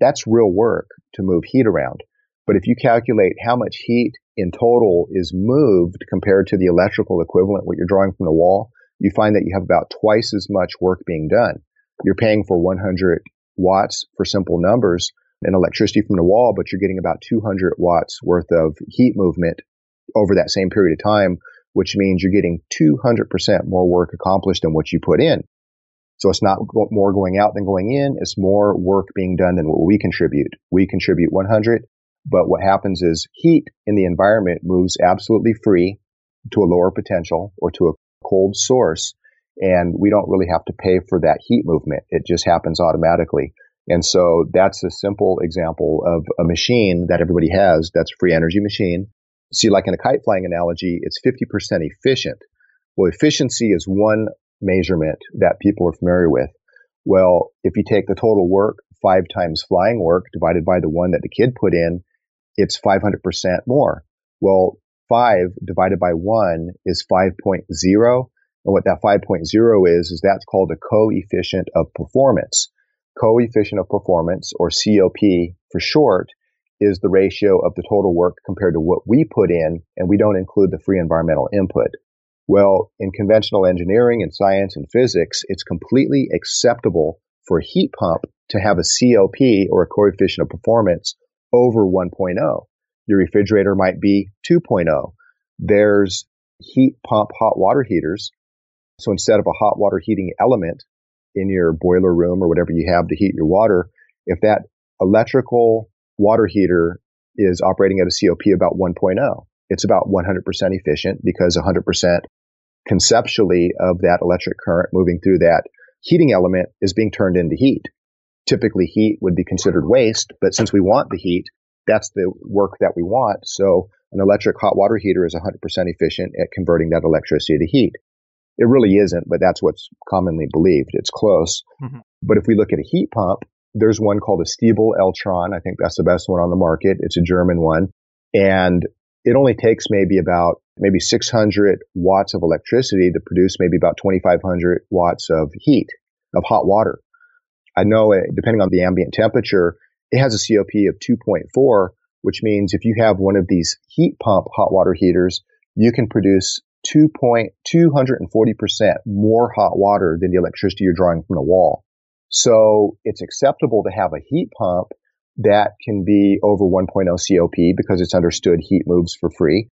S3: that's real work to move heat around. But if you calculate how much heat in total is moved compared to the electrical equivalent, what you're drawing from the wall, you find that you have about twice as much work being done. You're paying for 100 watts for simple numbers and electricity from the wall, but you're getting about 200 watts worth of heat movement over that same period of time, which means you're getting 200% more work accomplished than what you put in. So it's not more going out than going in. It's more work being done than what we contribute. We contribute 100, but what happens is heat in the environment moves absolutely free to a lower potential or to a cold source. And we don't really have to pay for that heat movement. It just happens automatically. And so that's a simple example of a machine that everybody has that's a free energy machine. See, like in a kite flying analogy, it's 50% efficient. Well, efficiency is one measurement that people are familiar with. Well, if you take the total work, five times flying work divided by the one that the kid put in, it's 500% more. Well, five divided by one is 5.0. And what that 5.0 is, is that's called a coefficient of performance coefficient of performance, or COP for short, is the ratio of the total work compared to what we put in, and we don't include the free environmental input. Well, in conventional engineering and science and physics, it's completely acceptable for a heat pump to have a COP or a coefficient of performance over 1.0. Your refrigerator might be 2.0. There's heat pump hot water heaters. So instead of a hot water heating element, in your boiler room or whatever you have to heat your water, if that electrical water heater is operating at a COP about 1.0, it's about 100% efficient because 100% conceptually of that electric current moving through that heating element is being turned into heat. Typically heat would be considered waste, but since we want the heat, that's the work that we want. So an electric hot water heater is 100% efficient at converting that electricity to heat. It really isn't, but that's what's commonly believed. It's close. Mm-hmm. But if we look at a heat pump, there's one called a Stiebel Eltron. I think that's the best one on the market. It's a German one. And it only takes maybe about maybe 600 watts of electricity to produce maybe about 2500 watts of heat. of hot water. I know it, depending on the ambient temperature, it has a COP of 2.4, which means if you have one of these heat pump hot water heaters, you can produce 2.240% more hot water than the electricity you're drawing from the wall. So it's acceptable to have a heat pump that can be over 1.0 COP because it's understood heat moves for free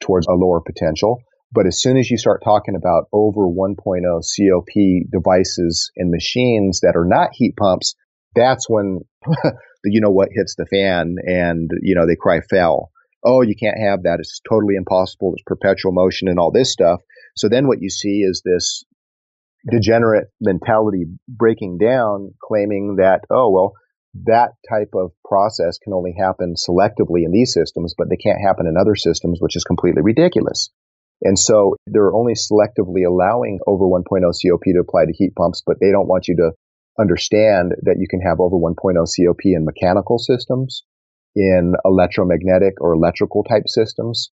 S3: towards a lower potential. But as soon as you start talking about over 1.0 COP devices and machines that are not heat pumps, that's when you know what hits the fan and you know they cry foul. Oh, you can't have that. It's totally impossible. It's perpetual motion and all this stuff. So then what you see is this degenerate mentality breaking down, claiming that, oh, well, that type of process can only happen selectively in these systems, but they can't happen in other systems, which is completely ridiculous. And so they're only selectively allowing over 1.0 COP to apply to heat pumps, but they don't want you to understand that you can have over 1.0 COP in mechanical systems, in electromagnetic or electrical type systems,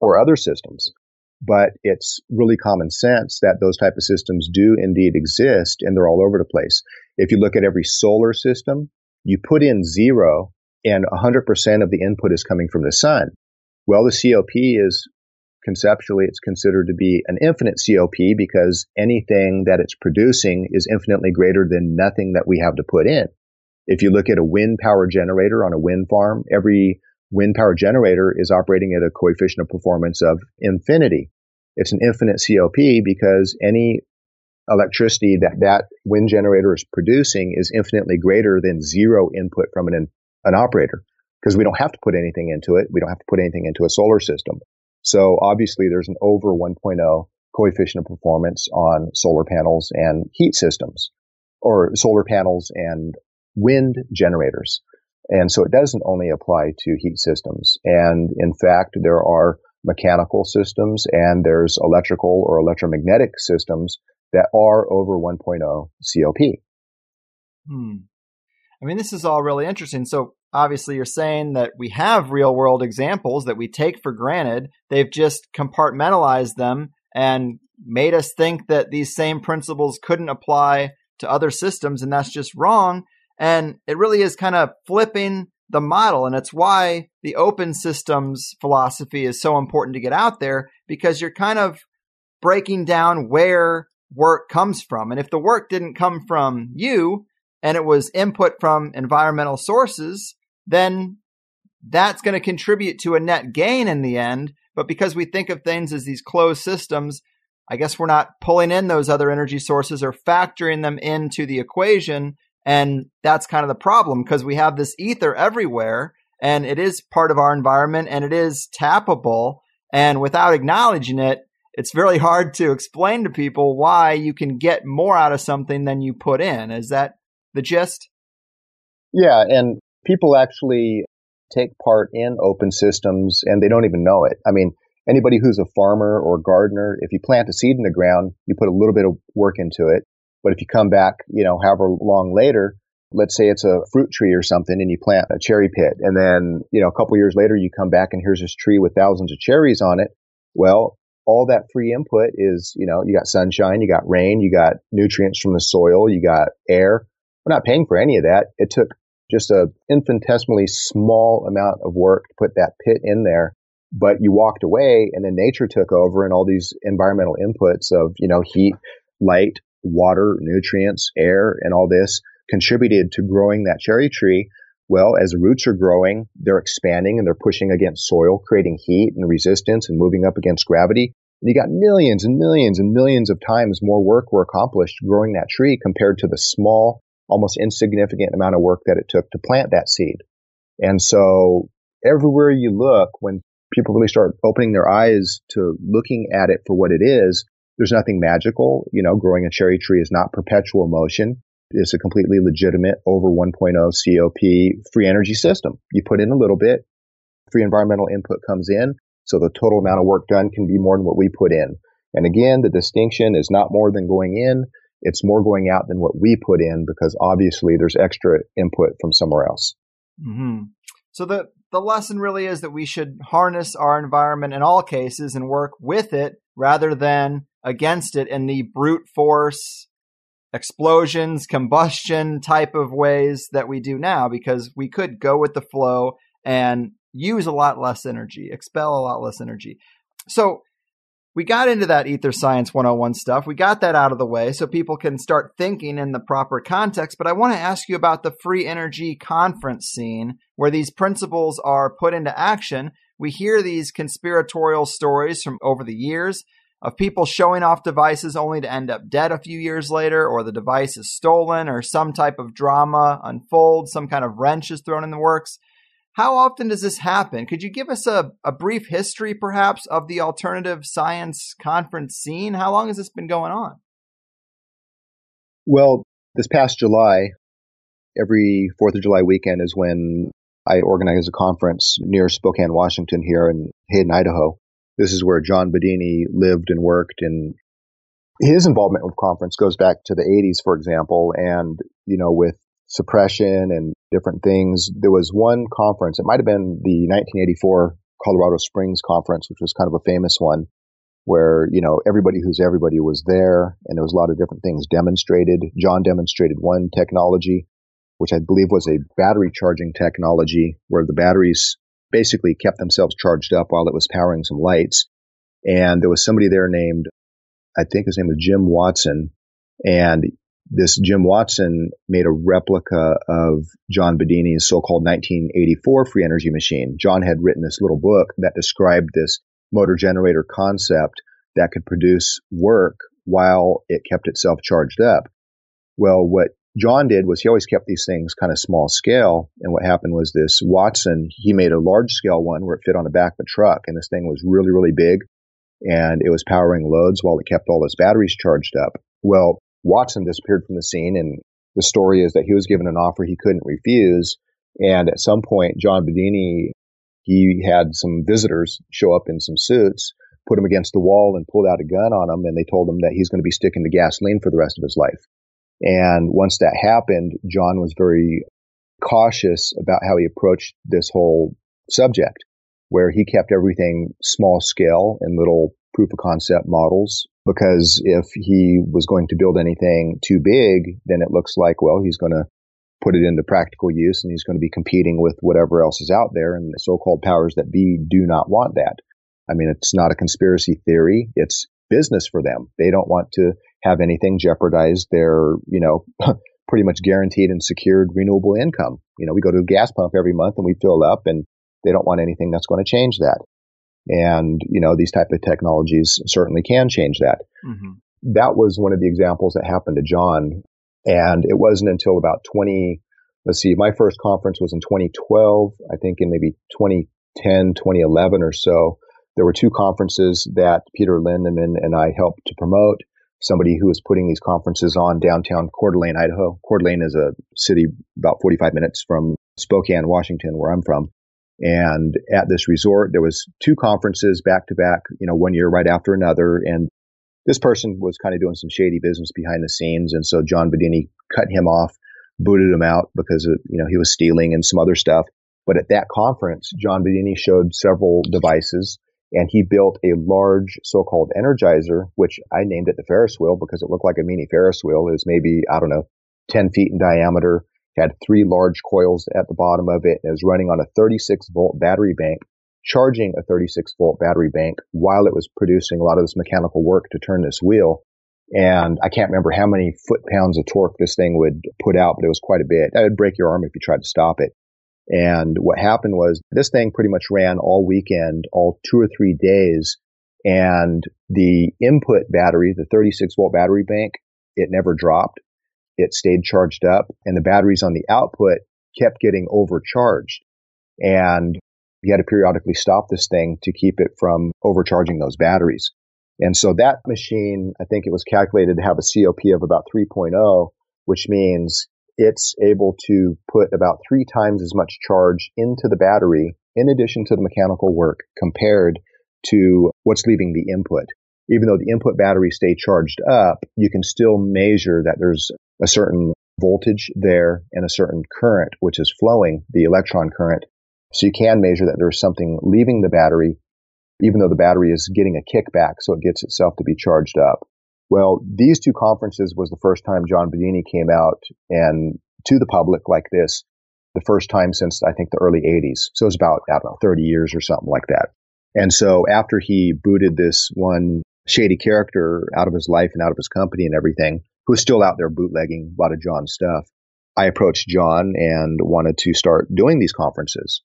S3: or other systems. But it's really common sense that those type of systems do indeed exist and they're all over the place. If you look at every solar system, you put in zero and 100% of the input is coming from the sun. Well, the COP is conceptually, it's considered to be an infinite COP because anything that it's producing is infinitely greater than nothing that we have to put in. If you look at a wind power generator on a wind farm, every wind power generator is operating at a coefficient of performance of infinity. It's an infinite COP because any electricity that that wind generator is producing is infinitely greater than zero input from an, an operator because we don't have to put anything into it. We don't have to put anything into a solar system. So obviously there's an over 1.0 coefficient of performance on solar panels and heat systems or solar panels and wind generators. And so it doesn't only apply to heat systems. And in fact, there are mechanical systems and there's electrical or electromagnetic systems that are over 1.0 COP.
S2: Hmm. I mean, this is all really interesting. So obviously you're saying that we have real world examples that we take for granted. They've just compartmentalized them and made us think that these same principles couldn't apply to other systems, and that's just wrong. And it really is kind of flipping the model. And it's why the open systems philosophy is so important to get out there because you're kind of breaking down where work comes from. And if the work didn't come from you and it was input from environmental sources, then that's going to contribute to a net gain in the end. But because we think of things as these closed systems, I guess we're not pulling in those other energy sources or factoring them into the equation. And that's kind of the problem because we have this ether everywhere and it is part of our environment and it is tappable. And without acknowledging it, it's very hard to explain to people why you can get more out of something than you put in. Is that the gist?
S3: Yeah. And people actually take part in open systems and they don't even know it. I mean, anybody who's a farmer or gardener, if you plant a seed in the ground, you put a little bit of work into it. But if you come back, you know, however long later, let's say it's a fruit tree or something and you plant a cherry pit and then, you know, a couple years later you come back and here's this tree with thousands of cherries on it. Well, all that free input is, you know, you got sunshine, you got rain, you got nutrients from the soil, you got air. We're not paying for any of that. It took just a infinitesimally small amount of work to put that pit in there. But you walked away and then nature took over and all these environmental inputs of, you know, heat, light, water, nutrients, air, and all this contributed to growing that cherry tree. Well, as roots are growing, they're expanding and they're pushing against soil, creating heat and resistance and moving up against gravity. And you got millions and millions and millions of times more work were accomplished growing that tree compared to the small almost insignificant amount of work that it took to plant that seed. And so everywhere you look, when people really start opening their eyes to looking at it for what it is, there's nothing magical. You know, growing a cherry tree is not perpetual motion. It's a completely legitimate over 1.0 COP free energy system. You put in a little bit, free environmental input comes in. So the total amount of work done can be more than what we put in. And again, the distinction is not more than going in it's more going out than what we put in because obviously there's extra input from somewhere else.
S2: Mm-hmm. So the the lesson really is that we should harness our environment in all cases and work with it rather than against it in the brute force explosions, combustion type of ways that we do now because we could go with the flow and use a lot less energy, expel a lot less energy. So we got into that ether science 101 stuff. We got that out of the way so people can start thinking in the proper context. But I want to ask you about the free energy conference scene where these principles are put into action. We hear these conspiratorial stories from over the years of people showing off devices only to end up dead a few years later, or the device is stolen, or some type of drama unfolds, some kind of wrench is thrown in the works. How often does this happen? Could you give us a, a brief history, perhaps, of the alternative science conference scene? How long has this been going on?
S3: Well, this past July, every 4th of July weekend is when I organize a conference near Spokane, Washington, here in Hayden, Idaho. This is where John Bedini lived and worked, and his involvement with conference goes back to the 80s, for example. And, you know, with suppression and different things. There was one conference, it might have been the 1984 Colorado Springs conference, which was kind of a famous one where, you know, everybody who's everybody was there and there was a lot of different things demonstrated. John demonstrated one technology, which I believe was a battery charging technology where the batteries basically kept themselves charged up while it was powering some lights. And there was somebody there named, I think his name was Jim Watson. And this Jim Watson made a replica of John Bedini's so-called 1984 free energy machine. John had written this little book that described this motor generator concept that could produce work while it kept itself charged up. Well, what John did was he always kept these things kind of small scale. And what happened was this Watson, he made a large scale one where it fit on the back of a truck. And this thing was really, really big. And it was powering loads while it kept all its batteries charged up. Well, Watson disappeared from the scene. And the story is that he was given an offer he couldn't refuse. And at some point, John Bedini, he had some visitors show up in some suits, put him against the wall and pulled out a gun on him. And they told him that he's going to be sticking to gasoline for the rest of his life. And once that happened, John was very cautious about how he approached this whole subject, where he kept everything small scale and little proof of concept models because if he was going to build anything too big, then it looks like, well, he's going to put it into practical use and he's going to be competing with whatever else is out there. And the so-called powers that be do not want that. I mean, it's not a conspiracy theory. It's business for them. They don't want to have anything jeopardize their, you know, pretty much guaranteed and secured renewable income. You know, we go to a gas pump every month and we fill up and they don't want anything that's going to change that. And, you know, these type of technologies certainly can change that. Mm-hmm. That was one of the examples that happened to John. And it wasn't until about 20, let's see, my first conference was in 2012, I think in maybe 2010, 2011 or so. There were two conferences that Peter Lindemann and I helped to promote. Somebody who was putting these conferences on downtown Coeur d'Alene, Idaho. Coeur d'Alene is a city about 45 minutes from Spokane, Washington, where I'm from. And at this resort, there was two conferences back to back, you know, one year right after another. And this person was kind of doing some shady business behind the scenes. And so John Bedini cut him off, booted him out because, of, you know, he was stealing and some other stuff. But at that conference, John Bedini showed several devices and he built a large so-called energizer, which I named it the Ferris wheel because it looked like a mini Ferris wheel. Was maybe, I don't know, 10 feet in diameter had three large coils at the bottom of it and is running on a 36 volt battery bank, charging a 36 volt battery bank while it was producing a lot of this mechanical work to turn this wheel. And I can't remember how many foot pounds of torque this thing would put out, but it was quite a bit. That would break your arm if you tried to stop it. And what happened was this thing pretty much ran all weekend, all two or three days. And the input battery, the 36 volt battery bank, it never dropped it stayed charged up and the batteries on the output kept getting overcharged. And you had to periodically stop this thing to keep it from overcharging those batteries. And so that machine, I think it was calculated to have a COP of about 3.0, which means it's able to put about three times as much charge into the battery in addition to the mechanical work compared to what's leaving the input. Even though the input batteries stay charged up, you can still measure that there's a certain voltage there and a certain current, which is flowing, the electron current. So you can measure that there's something leaving the battery, even though the battery is getting a kickback, so it gets itself to be charged up. Well, these two conferences was the first time John Bedini came out and to the public like this, the first time since I think the early 80s. So it was about, I don't know, 30 years or something like that. And so after he booted this one shady character out of his life and out of his company and everything, who was still out there bootlegging a lot of John's stuff, I approached John and wanted to start doing these conferences.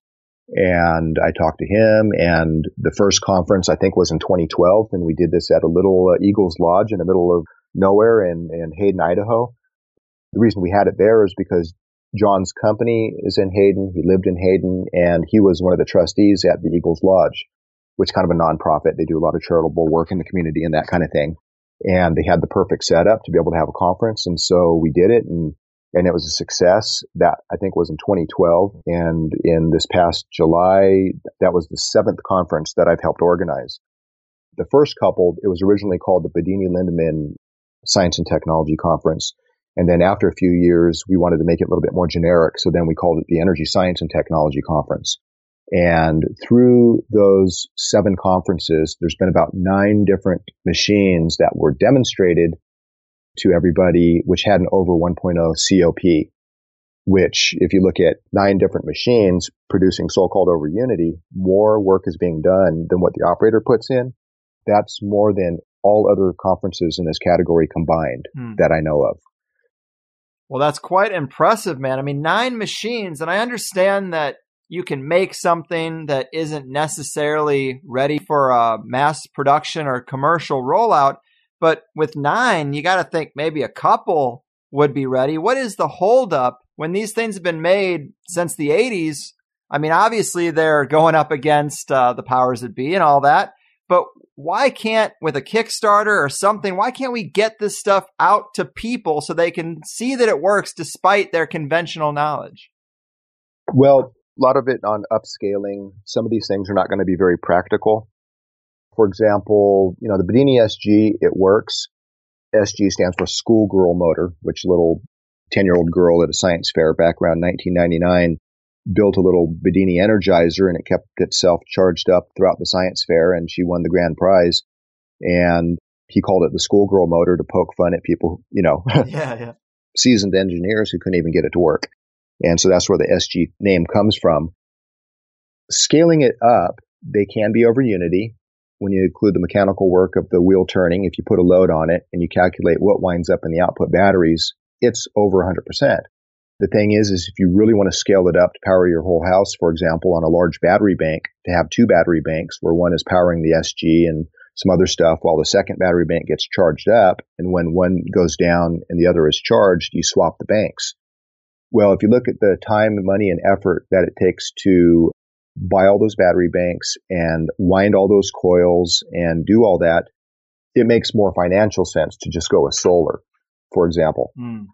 S3: And I talked to him and the first conference I think was in 2012 and we did this at a little uh, Eagles Lodge in the middle of nowhere in, in Hayden, Idaho. The reason we had it there is because John's company is in Hayden. He lived in Hayden and he was one of the trustees at the Eagles Lodge, which is kind of a nonprofit. They do a lot of charitable work in the community and that kind of thing. And they had the perfect setup to be able to have a conference. And so we did it and, and it was a success that I think was in 2012. And in this past July, that was the seventh conference that I've helped organize. The first couple, it was originally called the Bedini Lindemann Science and Technology Conference. And then after a few years, we wanted to make it a little bit more generic. So then we called it the Energy Science and Technology Conference. And through those seven conferences, there's been about nine different machines that were demonstrated to everybody, which had an over 1.0 COP, which if you look at nine different machines producing so-called over unity, more work is being done than what the operator puts in. That's more than all other conferences in this category combined hmm. that I know of.
S2: Well, that's quite impressive, man. I mean, nine machines, and I understand that you can make something that isn't necessarily ready for a mass production or commercial rollout. But with nine, you got to think maybe a couple would be ready. What is the holdup when these things have been made since the 80s? I mean, obviously they're going up against uh, the powers that be and all that. But why can't, with a Kickstarter or something, why can't we get this stuff out to people so they can see that it works despite their conventional knowledge?
S3: Well, lot of it on upscaling. Some of these things are not going to be very practical. For example, you know, the Bedini SG, it works. SG stands for schoolgirl motor, which little 10 year old girl at a science fair back around 1999 built a little Bedini energizer and it kept itself charged up throughout the science fair and she won the grand prize. And he called it the schoolgirl motor to poke fun at people, you know,
S2: yeah, yeah.
S3: seasoned engineers who couldn't even get it to work. And so that's where the SG name comes from. Scaling it up, they can be over Unity when you include the mechanical work of the wheel turning. If you put a load on it and you calculate what winds up in the output batteries, it's over 100%. The thing is, is if you really want to scale it up to power your whole house, for example, on a large battery bank, to have two battery banks where one is powering the SG and some other stuff while the second battery bank gets charged up. And when one goes down and the other is charged, you swap the banks. Well, if you look at the time, money, and effort that it takes to buy all those battery banks and wind all those coils and do all that, it makes more financial sense to just go with solar, for example. Mm.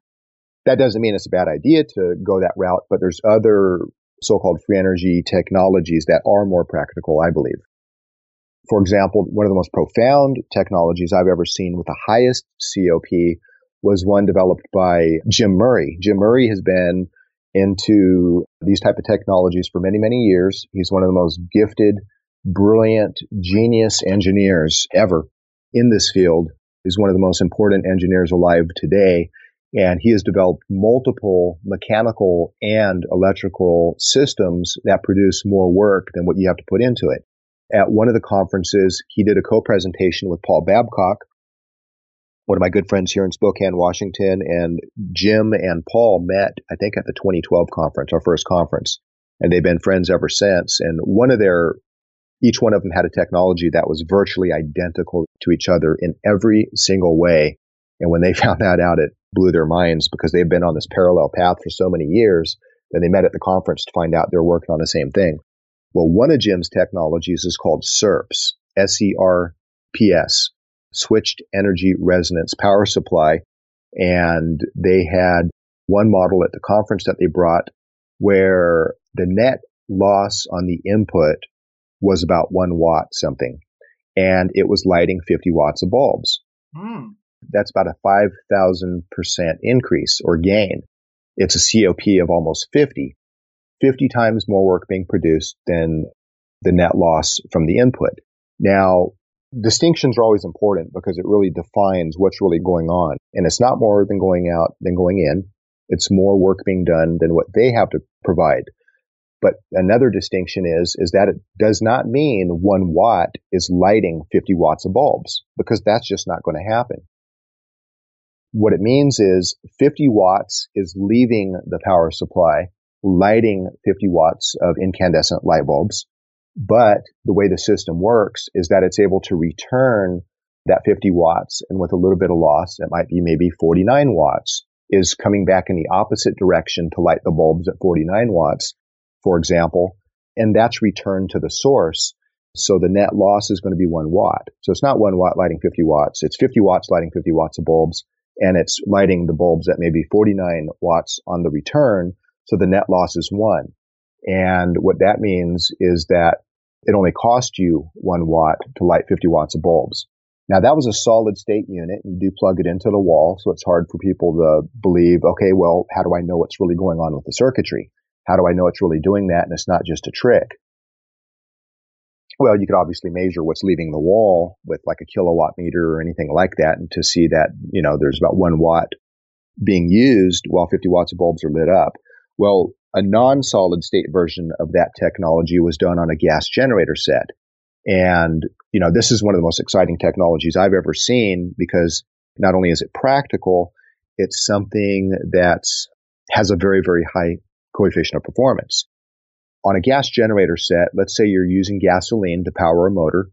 S3: That doesn't mean it's a bad idea to go that route, but there's other so-called free energy technologies that are more practical, I believe. For example, one of the most profound technologies I've ever seen with the highest COP was one developed by Jim Murray. Jim Murray has been into these type of technologies for many, many years. He's one of the most gifted, brilliant, genius engineers ever in this field. He's one of the most important engineers alive today. And he has developed multiple mechanical and electrical systems that produce more work than what you have to put into it. At one of the conferences, he did a co-presentation with Paul Babcock, one of my good friends here in Spokane, Washington, and Jim and Paul met, I think, at the 2012 conference, our first conference, and they've been friends ever since. And one of their, each one of them had a technology that was virtually identical to each other in every single way. And when they found that out, it blew their minds because they've been on this parallel path for so many years. Then they met at the conference to find out they're working on the same thing. Well, one of Jim's technologies is called SERPS, S-E-R-P-S, switched energy resonance power supply. And they had one model at the conference that they brought where the net loss on the input was about one watt something. And it was lighting 50 watts of bulbs. Mm. That's about a 5,000% increase or gain. It's a COP of almost 50, 50 times more work being produced than the net loss from the input. Now, distinctions are always important because it really defines what's really going on. And it's not more than going out than going in. It's more work being done than what they have to provide. But another distinction is, is that it does not mean one watt is lighting 50 watts of bulbs because that's just not going to happen. What it means is 50 watts is leaving the power supply, lighting 50 watts of incandescent light bulbs. But the way the system works is that it's able to return that 50 watts and with a little bit of loss, it might be maybe 49 watts is coming back in the opposite direction to light the bulbs at 49 watts, for example, and that's returned to the source. So the net loss is going to be one watt. So it's not one watt lighting 50 watts. It's 50 watts lighting 50 watts of bulbs and it's lighting the bulbs at maybe 49 watts on the return. So the net loss is one. And what that means is that it only cost you one watt to light 50 watts of bulbs. Now that was a solid state unit. You do plug it into the wall, so it's hard for people to believe, okay, well, how do I know what's really going on with the circuitry? How do I know it's really doing that and it's not just a trick? Well, you could obviously measure what's leaving the wall with like a kilowatt meter or anything like that and to see that, you know, there's about one watt being used while 50 watts of bulbs are lit up. Well, a non-solid state version of that technology was done on a gas generator set. And, you know, this is one of the most exciting technologies I've ever seen because not only is it practical, it's something that has a very, very high coefficient of performance. On a gas generator set, let's say you're using gasoline to power a motor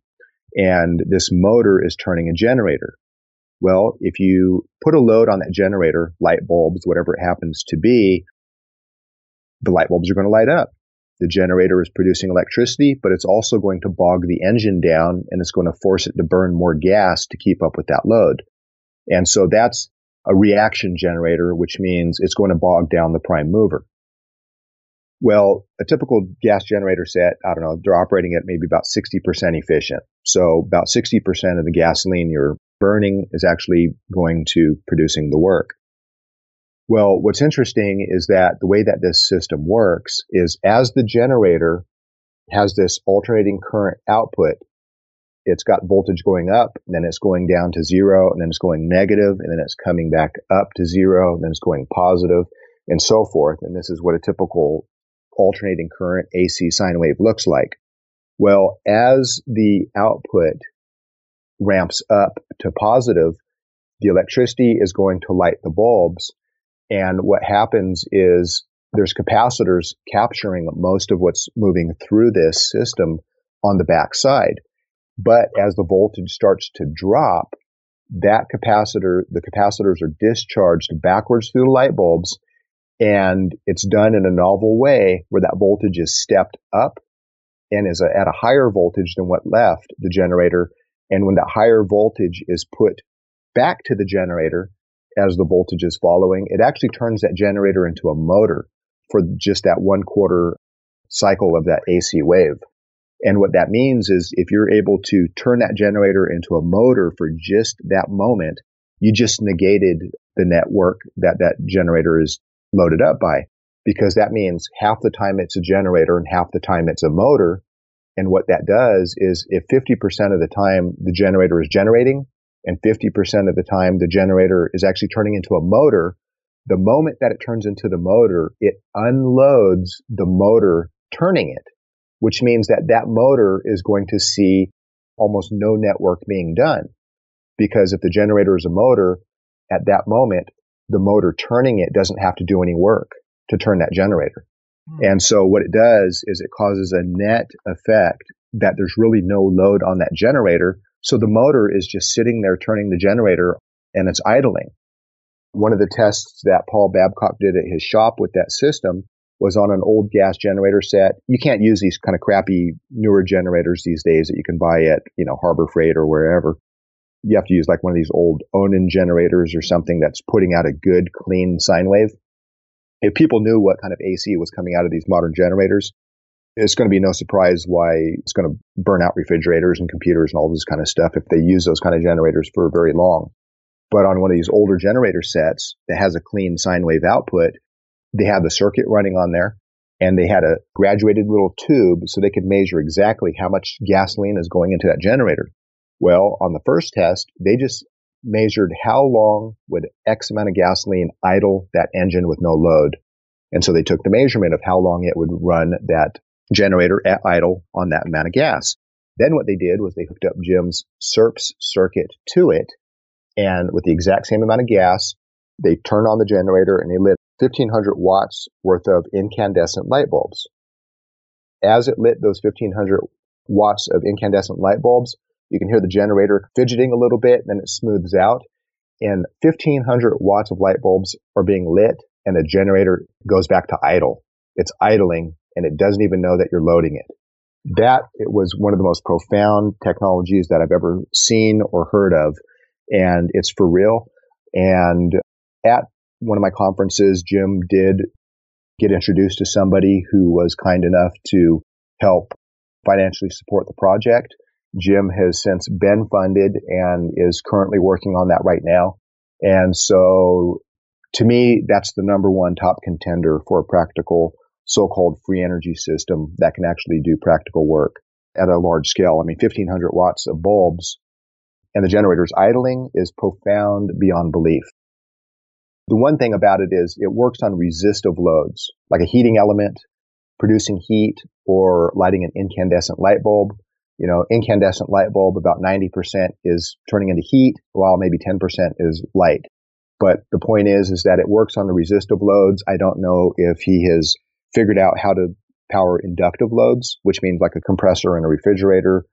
S3: and this motor is turning a generator. Well, if you put a load on that generator, light bulbs, whatever it happens to be, the light bulbs are going to light up. The generator is producing electricity, but it's also going to bog the engine down and it's going to force it to burn more gas to keep up with that load. And so that's a reaction generator, which means it's going to bog down the prime mover. Well, a typical gas generator set, I don't know, they're operating at maybe about 60% efficient. So about 60% of the gasoline you're burning is actually going to producing the work. Well, what's interesting is that the way that this system works is as the generator has this alternating current output, it's got voltage going up, then it's going down to zero, and then it's going negative, and then it's coming back up to zero, and then it's going positive, and so forth. And this is what a typical alternating current AC sine wave looks like. Well, as the output ramps up to positive, the electricity is going to light the bulbs and what happens is there's capacitors capturing most of what's moving through this system on the backside. But as the voltage starts to drop, that capacitor, the capacitors are discharged backwards through the light bulbs. And it's done in a novel way where that voltage is stepped up and is a, at a higher voltage than what left the generator. And when that higher voltage is put back to the generator, as the voltage is following, it actually turns that generator into a motor for just that one quarter cycle of that AC wave. And what that means is if you're able to turn that generator into a motor for just that moment, you just negated the network that that generator is loaded up by because that means half the time it's a generator and half the time it's a motor. And what that does is if 50% of the time the generator is generating, and 50% of the time the generator is actually turning into a motor. The moment that it turns into the motor, it unloads the motor turning it, which means that that motor is going to see almost no network being done. Because if the generator is a motor, at that moment, the motor turning it doesn't have to do any work to turn that generator. Hmm. And so what it does is it causes a net effect that there's really no load on that generator so the motor is just sitting there turning the generator and it's idling. One of the tests that Paul Babcock did at his shop with that system was on an old gas generator set. You can't use these kind of crappy newer generators these days that you can buy at, you know, Harbor Freight or wherever. You have to use like one of these old Onan generators or something that's putting out a good clean sine wave. If people knew what kind of AC was coming out of these modern generators, it's going to be no surprise why it's going to burn out refrigerators and computers and all this kind of stuff if they use those kind of generators for very long. But on one of these older generator sets that has a clean sine wave output, they had the circuit running on there and they had a graduated little tube so they could measure exactly how much gasoline is going into that generator. Well, on the first test, they just measured how long would X amount of gasoline idle that engine with no load. And so they took the measurement of how long it would run that generator at idle on that amount of gas. Then what they did was they hooked up Jim's SERPS circuit to it. And with the exact same amount of gas, they turned on the generator and they lit 1500 watts worth of incandescent light bulbs. As it lit those 1500 watts of incandescent light bulbs, you can hear the generator fidgeting a little bit, then it smooths out. And 1500 watts of light bulbs are being lit and the generator goes back to idle. It's idling and it doesn't even know that you're loading it. That it was one of the most profound technologies that I've ever seen or heard of. And it's for real. And at one of my conferences, Jim did get introduced to somebody who was kind enough to help financially support the project. Jim has since been funded and is currently working on that right now. And so to me, that's the number one top contender for a practical so-called free energy system that can actually do practical work at a large scale. I mean, 1500 watts of bulbs and the generator's idling is profound beyond belief. The one thing about it is it works on resistive loads, like a heating element, producing heat, or lighting an incandescent light bulb. You know, incandescent light bulb, about 90% is turning into heat, while maybe 10% is light. But the point is, is that it works on the resistive loads. I don't know if he has figured out how to power inductive loads, which means like a compressor and a refrigerator,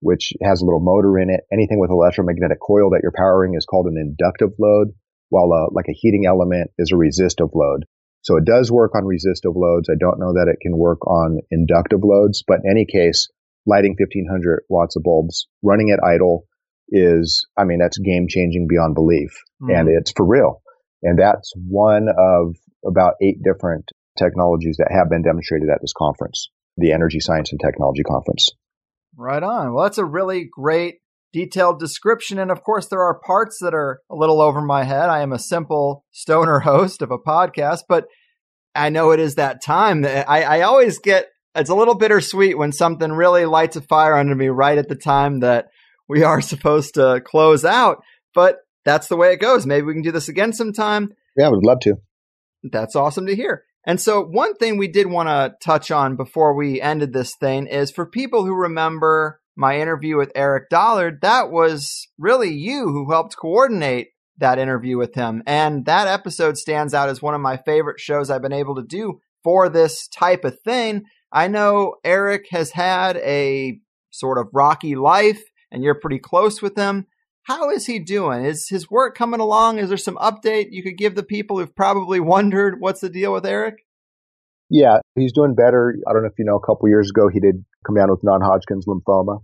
S3: which has a little motor in it. Anything with electromagnetic coil that you're powering is called an inductive load, while a, like a heating element is a resistive load. So it does work on resistive loads. I don't know that it can work on inductive loads, but in any case, lighting 1500 watts of bulbs, running at idle is, I mean, that's game changing beyond belief mm. and it's for real. And that's one of about eight different technologies that have been demonstrated at this conference, the Energy Science and Technology Conference.
S2: Right on. Well, that's a really great detailed description. And of course, there are parts that are a little over my head. I am a simple stoner host of a podcast, but I know it is that time that I, I always get, it's a little bittersweet when something really lights a fire under me right at the time that we are supposed to close out. But that's the way it goes. Maybe we can do this again sometime.
S3: Yeah, I would love to.
S2: That's awesome to hear. And so, one thing we did want to touch on before we ended this thing is for people who remember my interview with Eric Dollard, that was really you who helped coordinate that interview with him. And that episode stands out as one of my favorite shows I've been able to do for this type of thing. I know Eric has had a sort of rocky life and you're pretty close with him. How is he doing? Is his work coming along? Is there some update you could give the people who've probably wondered what's the deal with Eric?
S3: Yeah, he's doing better. I don't know if you know, a couple years ago, he did come down with non Hodgkin's lymphoma.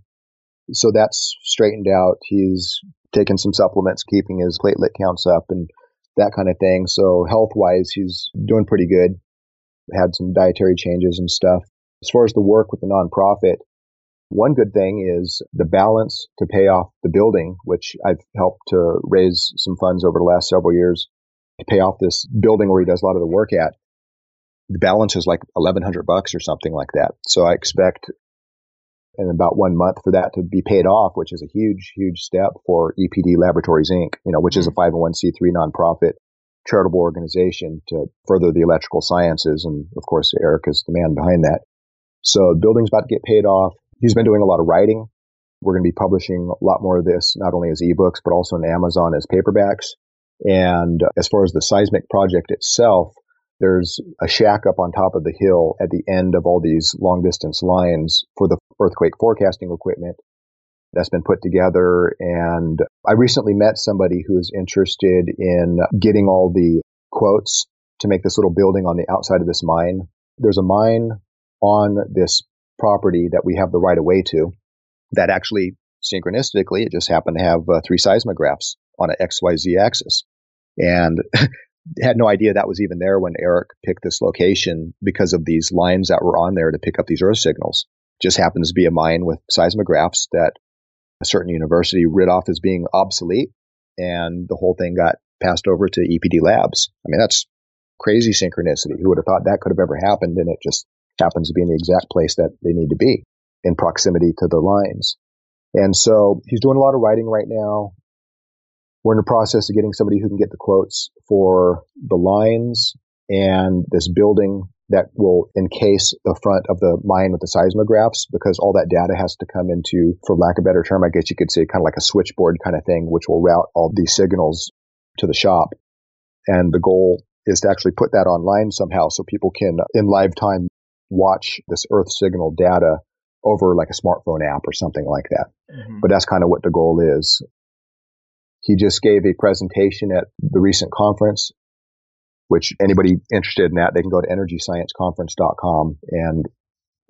S3: So that's straightened out. He's taken some supplements, keeping his platelet counts up and that kind of thing. So health wise, he's doing pretty good. Had some dietary changes and stuff. As far as the work with the nonprofit, one good thing is the balance to pay off the building, which I've helped to raise some funds over the last several years to pay off this building where he does a lot of the work at. The balance is like 1100 bucks or something like that. So I expect in about one month for that to be paid off, which is a huge, huge step for EPD Laboratories Inc., you know, which is a mm-hmm. 501c3 nonprofit charitable organization to further the electrical sciences. And of course, Eric is the man behind that. So the building's about to get paid off. He's been doing a lot of writing. We're going to be publishing a lot more of this, not only as ebooks, but also on Amazon as paperbacks. And as far as the seismic project itself, there's a shack up on top of the hill at the end of all these long distance lines for the earthquake forecasting equipment that's been put together. And I recently met somebody who's interested in getting all the quotes to make this little building on the outside of this mine. There's a mine on this property that we have the right of way to that actually synchronistically, it just happened to have uh, three seismographs on an XYZ axis. And had no idea that was even there when Eric picked this location because of these lines that were on there to pick up these earth signals. Just happens to be a mine with seismographs that a certain university rid off as being obsolete, and the whole thing got passed over to EPD Labs. I mean, that's crazy synchronicity. Who would have thought that could have ever happened? And it just happens to be in the exact place that they need to be in proximity to the lines. And so he's doing a lot of writing right now. We're in the process of getting somebody who can get the quotes for the lines and this building that will encase the front of the mine with the seismographs because all that data has to come into, for lack of a better term, I guess you could say kind of like a switchboard kind of thing, which will route all these signals to the shop. And the goal is to actually put that online somehow so people can in live time watch this earth signal data over like a smartphone app or something like that. Mm-hmm. But that's kind of what the goal is. He just gave a presentation at the recent conference, which anybody interested in that, they can go to energyscienceconference.com and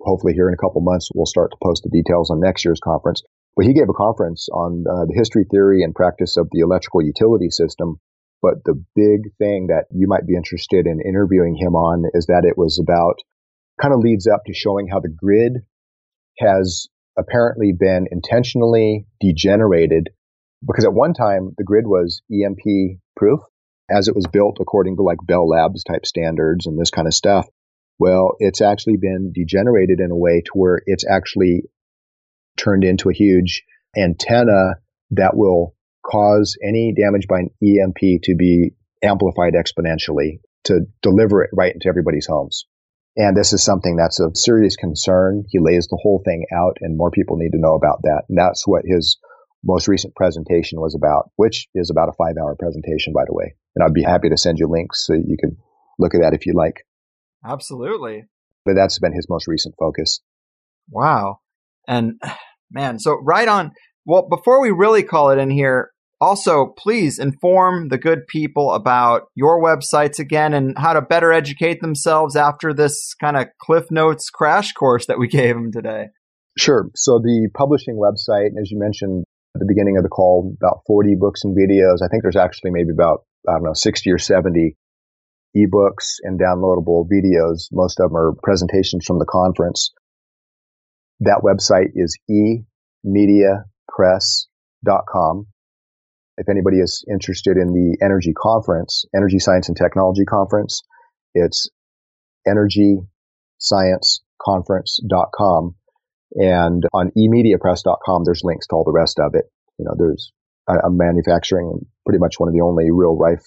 S3: hopefully here in a couple months, we'll start to post the details on next year's conference. But he gave a conference on uh, the history, theory, and practice of the electrical utility system. But the big thing that you might be interested in interviewing him on is that it was about kind of leads up to showing how the grid has apparently been intentionally degenerated because at one time the grid was EMP proof as it was built according to like Bell Labs type standards and this kind of stuff. Well, it's actually been degenerated in a way to where it's actually turned into a huge antenna that will cause any damage by an EMP to be amplified exponentially to deliver it right into everybody's homes. And this is something that's of serious concern. He lays the whole thing out and more people need to know about that. And that's what his most recent presentation was about, which is about a five hour presentation, by the way. And I'd be happy to send you links so you can look at that if you like.
S2: Absolutely.
S3: But that's been his most recent focus.
S2: Wow. And man, so right on. Well, before we really call it in here, also, please inform the good people about your websites again and how to better educate themselves after this kind of Cliff Notes crash course that we gave them today.
S3: Sure. So the publishing website, as you mentioned at the beginning of the call, about 40 books and videos. I think there's actually maybe about, I don't know, 60 or 70 ebooks and downloadable videos. Most of them are presentations from the conference. That website is emediapress.com if anybody is interested in the energy conference, energy science and technology conference, it's energyscienceconference.com. And on emediapress.com, there's links to all the rest of it. You know, there's, I'm manufacturing pretty much one of the only real Rife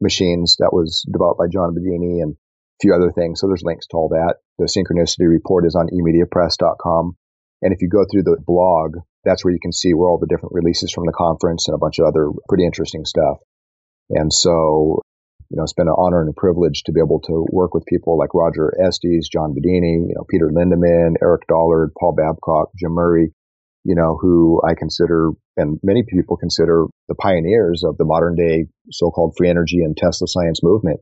S3: machines that was developed by John Bedini and a few other things. So there's links to all that. The synchronicity report is on emediapress.com. And if you go through the blog, that's where you can see where all the different releases from the conference and a bunch of other pretty interesting stuff. And so, you know, it's been an honor and a privilege to be able to work with people like Roger Estes, John Bedini, you know, Peter Lindemann, Eric Dollard, Paul Babcock, Jim Murray, you know, who I consider and many people consider the pioneers of the modern day so-called free energy and Tesla science movement.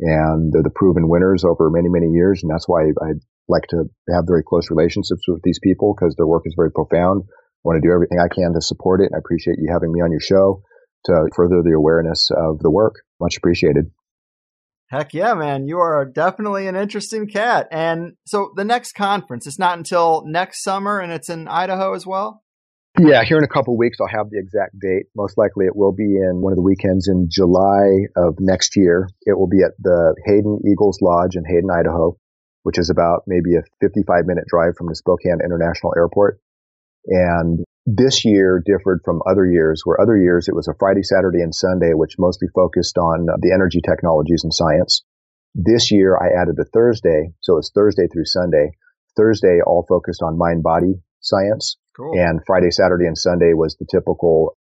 S3: And they're the proven winners over many, many years. And that's why I like to have very close relationships with these people because their work is very profound. I want to do everything I can to support it. And I appreciate you having me on your show to further the awareness of the work. Much appreciated.
S2: Heck yeah, man. You are definitely an interesting cat. And so the next conference, it's not until next summer and it's in Idaho as well?
S3: Yeah, here in a couple weeks, I'll have the exact date. Most likely it will be in one of the weekends in July of next year. It will be at the Hayden Eagles Lodge in Hayden, Idaho which is about maybe a 55 minute drive from the Spokane International Airport. And this year differed from other years where other years it was a Friday, Saturday, and Sunday, which mostly focused on the energy technologies and science. This year I added a Thursday. So it's Thursday through Sunday. Thursday all focused on mind body science. Cool. And Friday, Saturday, and Sunday was the typical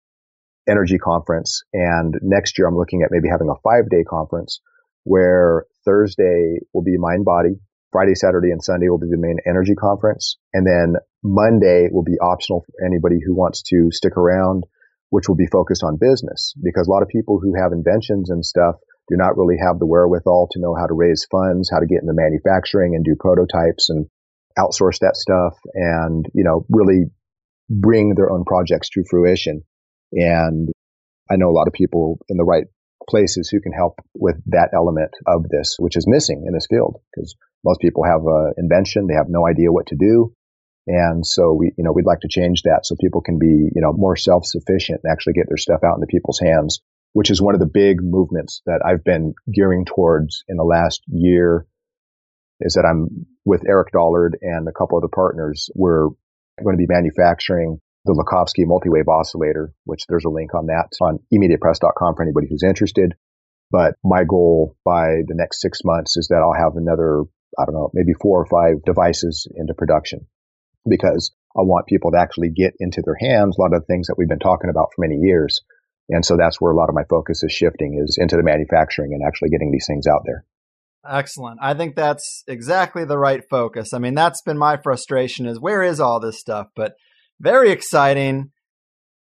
S3: energy conference. And next year I'm looking at maybe having a five day conference where Thursday will be mind body. Friday, Saturday, and Sunday will be the main energy conference. And then Monday will be optional for anybody who wants to stick around, which will be focused on business because a lot of people who have inventions and stuff do not really have the wherewithal to know how to raise funds, how to get into manufacturing and do prototypes and outsource that stuff and, you know, really bring their own projects to fruition. And I know a lot of people in the right places who can help with that element of this, which is missing in this field because most people have an invention. They have no idea what to do. And so we, you know, we'd like to change that so people can be, you know, more self-sufficient and actually get their stuff out into people's hands, which is one of the big movements that I've been gearing towards in the last year is that I'm with Eric Dollard and a couple other partners. We're going to be manufacturing the Lakhovsky multi-wave oscillator, which there's a link on that on emediapress.com for anybody who's interested. But my goal by the next six months is that I'll have another, I don't know, maybe four or five devices into production because I want people to actually get into their hands a lot of the things that we've been talking about for many years. And so that's where a lot of my focus is shifting is into the manufacturing and actually getting these things out there.
S2: Excellent. I think that's exactly the right focus. I mean, that's been my frustration is where is all this stuff? But very exciting.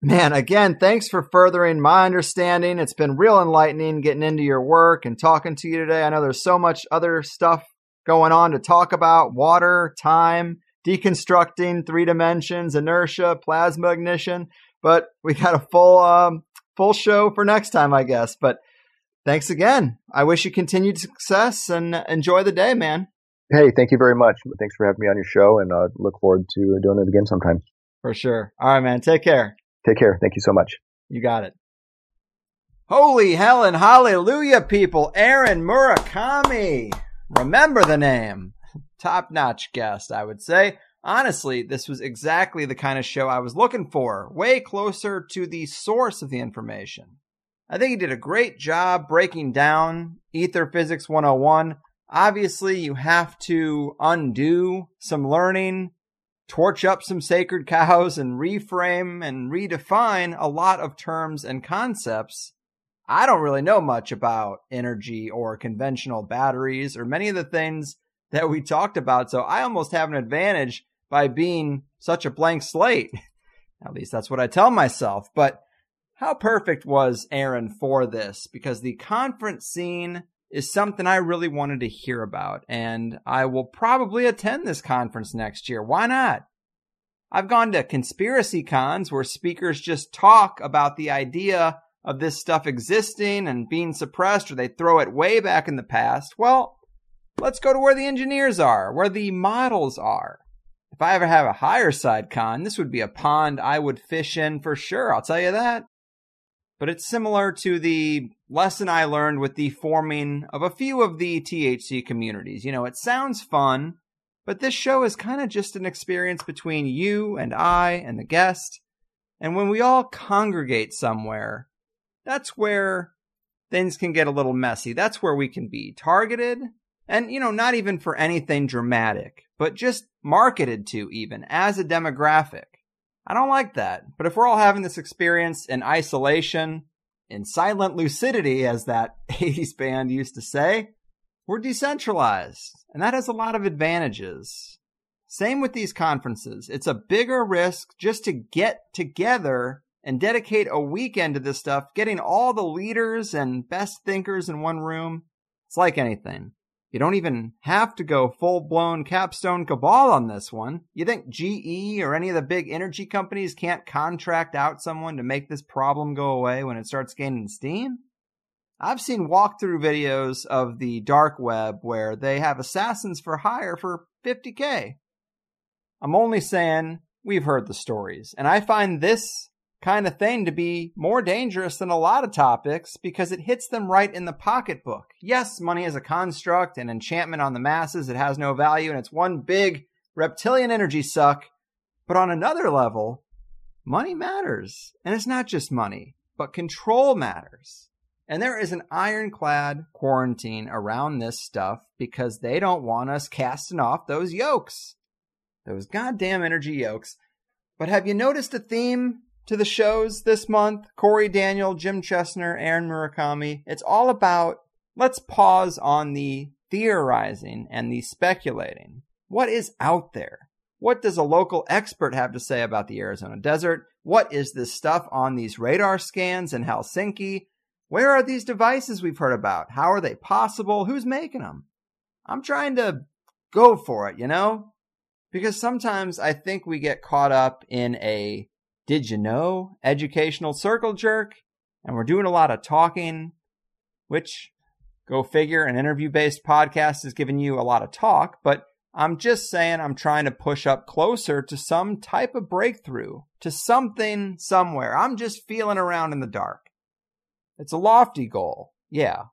S2: Man, again, thanks for furthering my understanding. It's been real enlightening getting into your work and talking to you today. I know there's so much other stuff going on to talk about water, time, deconstructing three dimensions, inertia, plasma ignition. But we got a full um, full show for next time, I guess. But thanks again. I wish you continued success and enjoy the day, man.
S3: Hey, thank you very much. Thanks for having me on your show, and uh, look forward to doing it again sometime.
S2: For sure. All right, man. Take care.
S3: Take care. Thank you so much.
S2: You got it. Holy hell and hallelujah, people. Aaron Murakami. Remember the name. Top notch guest, I would say. Honestly, this was exactly the kind of show I was looking for, way closer to the source of the information. I think he did a great job breaking down Aether Physics 101. Obviously, you have to undo some learning torch up some sacred cows and reframe and redefine a lot of terms and concepts. I don't really know much about energy or conventional batteries or many of the things that we talked about. So I almost have an advantage by being such a blank slate. At least that's what I tell myself. But how perfect was Aaron for this? Because the conference scene is something I really wanted to hear about, and I will probably attend this conference next year. Why not? I've gone to conspiracy cons where speakers just talk about the idea of this stuff existing and being suppressed, or they throw it way back in the past. Well, let's go to where the engineers are, where the models are. If I ever have a higher side con, this would be a pond I would fish in for sure, I'll tell you that but it's similar to the lesson I learned with the forming of a few of the THC communities. You know, it sounds fun, but this show is kind of just an experience between you and I and the guest. And when we all congregate somewhere, that's where things can get a little messy. That's where we can be targeted. And, you know, not even for anything dramatic, but just marketed to even as a demographic. I don't like that. But if we're all having this experience in isolation, in silent lucidity, as that 80s band used to say, we're decentralized. And that has a lot of advantages. Same with these conferences. It's a bigger risk just to get together and dedicate a weekend to this stuff, getting all the leaders and best thinkers in one room. It's like anything. You don't even have to go full blown capstone cabal on this one. You think GE or any of the big energy companies can't contract out someone to make this problem go away when it starts gaining steam? I've seen walkthrough videos of the dark web where they have assassins for hire for 50k. I'm only saying we've heard the stories, and I find this kind of thing to be more dangerous than a lot of topics because it hits them right in the pocketbook. Yes, money is a construct and enchantment on the masses. It has no value and it's one big reptilian energy suck. But on another level, money matters. And it's not just money, but control matters. And there is an ironclad quarantine around this stuff because they don't want us casting off those yokes. Those goddamn energy yokes. But have you noticed a theme to the shows this month Corey Daniel, Jim Chesner, Aaron Murakami. It's all about let's pause on the theorizing and the speculating. What is out there? What does a local expert have to say about the Arizona desert? What is this stuff on these radar scans in Helsinki? Where are these devices we've heard about? How are they possible? Who's making them? I'm trying to go for it, you know? Because sometimes I think we get caught up in a did you know? Educational circle jerk. And we're doing a lot of talking, which go figure, an interview based podcast is giving you a lot of talk, but I'm just saying I'm trying to push up closer to some type of breakthrough, to something somewhere. I'm just feeling around in the dark. It's a lofty goal, yeah.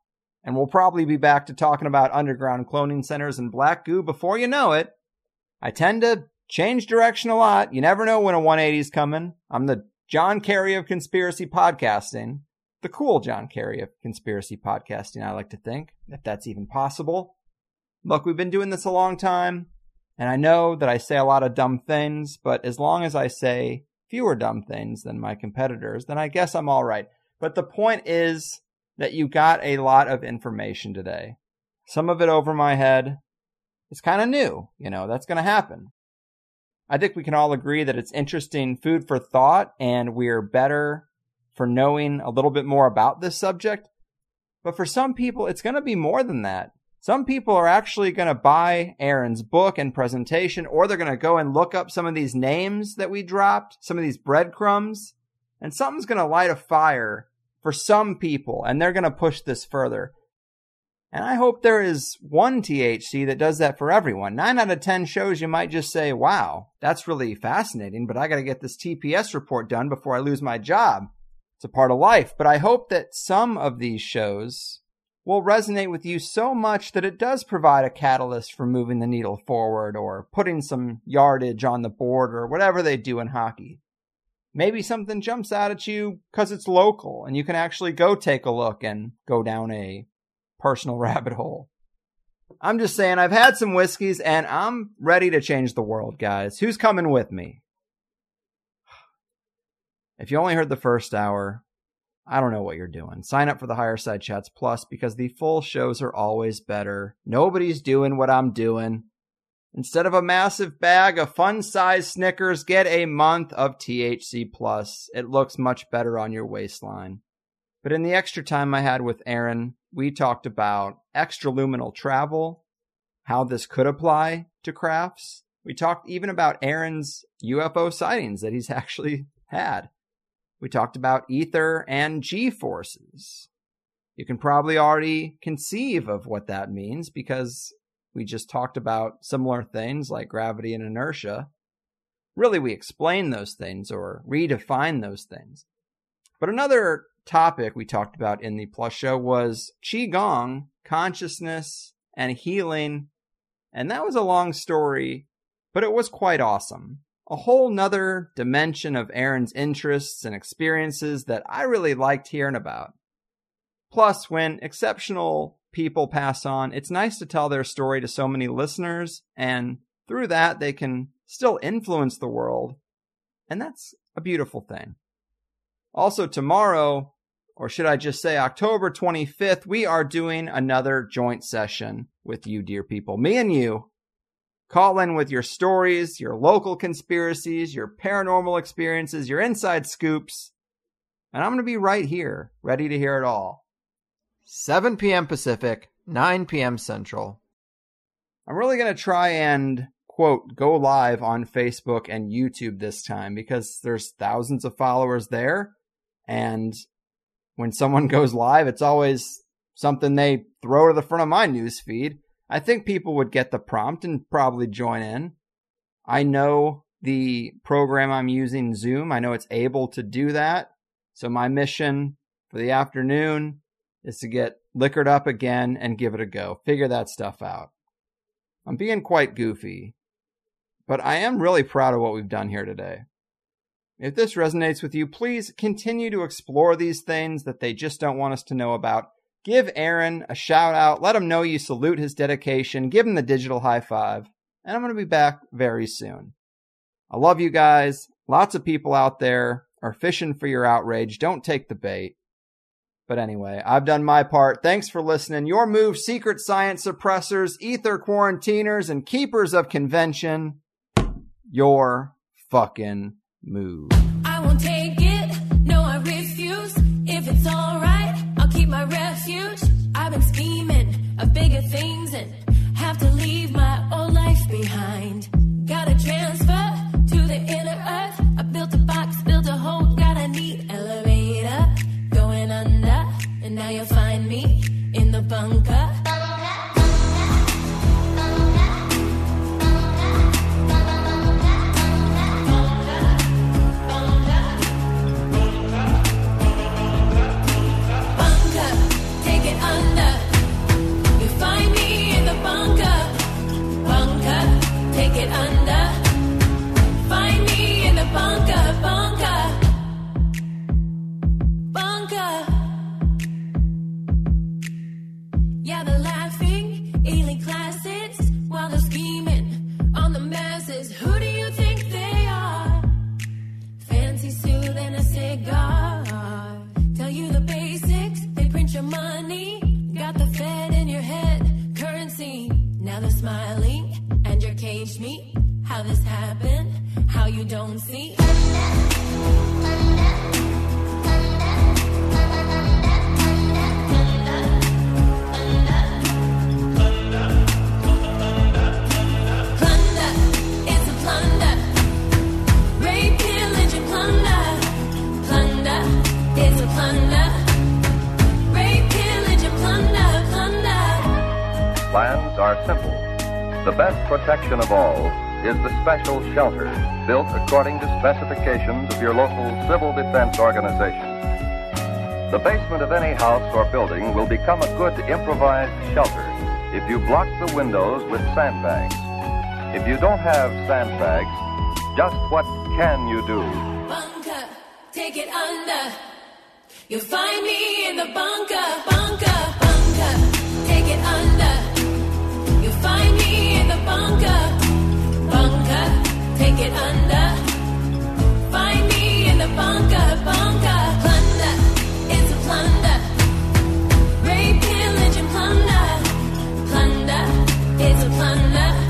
S2: And we'll probably be back to talking about underground cloning centers and black goo before you know it. I tend to change direction a lot. You never know when a 180 is coming. I'm the John Kerry of conspiracy podcasting, the cool John Kerry of conspiracy podcasting, I like to think, if that's even possible. Look, we've been doing this a long time, and I know that I say a lot of dumb things, but as long as I say fewer dumb things than my competitors, then I guess I'm all right. But the point is that you got a lot of information today. Some of it over my head. It's kind of new, you know, that's going to happen. I think we can all agree that it's interesting food for thought and we're better for knowing a little bit more about this subject. But for some people, it's going to be more than that. Some people are actually going to buy Aaron's book and presentation, or they're going to go and look up some of these names that we dropped, some of these breadcrumbs, and something's going to light a fire for some people, and they're going to push this further. And I hope there is one THC that does that for everyone. Nine out of 10 shows, you might just say, wow, that's really fascinating, but I got to get this TPS report done before I lose my job. It's a part of life. But I hope that some of these shows will resonate with you so much that it does provide a catalyst for moving the needle forward or putting some yardage on the board or whatever they do in hockey. Maybe something jumps out at you because it's local and you can actually go take a look and go down a personal rabbit hole. I'm just saying, I've had some whiskeys and I'm ready to change the world, guys. Who's coming with me? If you only heard the first hour, I don't know what you're doing. Sign up for the Higher Side Chats Plus because the full shows are always better. Nobody's doing what I'm doing. Instead of a massive bag of fun sized Snickers, get a month of THC Plus. It looks much better on your waistline. But in the extra time I had with Aaron, we talked about extraluminal travel, how this could apply to crafts. We talked even about Aaron's UFO sightings that he's actually had. We talked about ether and G forces. You can probably already conceive of what that means because we just talked about similar things like gravity and inertia. Really, we explain those things or redefine those things. But another topic we talked about in the Plus show was Qigong, consciousness, and healing. And that was a long story, but it was quite awesome. A whole nother dimension of Aaron's interests and experiences that I really liked hearing about. Plus, when exceptional people pass on, it's nice to tell their story to so many listeners, and through that, they can still influence the world. And that's a beautiful thing. Also, tomorrow, or should I just say October 25th, we are doing another joint session with you, dear people. Me and you. Call in with your stories, your local conspiracies, your paranormal experiences, your inside scoops. And I'm going to be right here, ready to hear it all. 7 p.m. Pacific, 9 p.m. Central. I'm really going to try and, quote, go live on Facebook and YouTube this time because there's thousands of followers there. And when someone goes live, it's always something they throw to the front of my news feed. I think people would get the prompt and probably join in. I know the program I'm using, Zoom, I know it's able to do that. So my mission for the afternoon is to get liquored up again and give it a go. Figure that stuff out. I'm being quite goofy, but I am really proud of what we've done here today. If this resonates with you, please continue to explore these things that they just don't want us to know about. Give Aaron a shout out. Let him know you salute his dedication. Give him the digital high five. And I'm going to be back very soon. I love you guys. Lots of people out there are fishing for your outrage. Don't take the bait. But anyway, I've done my part. Thanks for listening. Your move, secret science suppressors, ether quarantiners, and keepers of convention. Your fucking move.
S4: I won't take it. No, I refuse. If it's alright, I'll keep my refuge. I've been scheming of bigger things and have to leave my old life behind. Gotta transfer to the inner earth. I built a box, built a hole, got a neat elevator going under. And now you'll find me in the bunker.
S5: Plans are simple. The best protection of all is the special shelter built according to specifications of your local civil defense organization. The basement of any house or building will become a good improvised shelter if you block the windows with sandbags. If you don't have sandbags, just what can you do?
S4: Bunker, take it under. You'll find me in the bunker, bunker, bunker. Take it under bunker, bunker, take it under. Find me in the bunker, bunker. Plunder, it's a plunder. Rape, pillage, and plunder. Plunder, it's a plunder.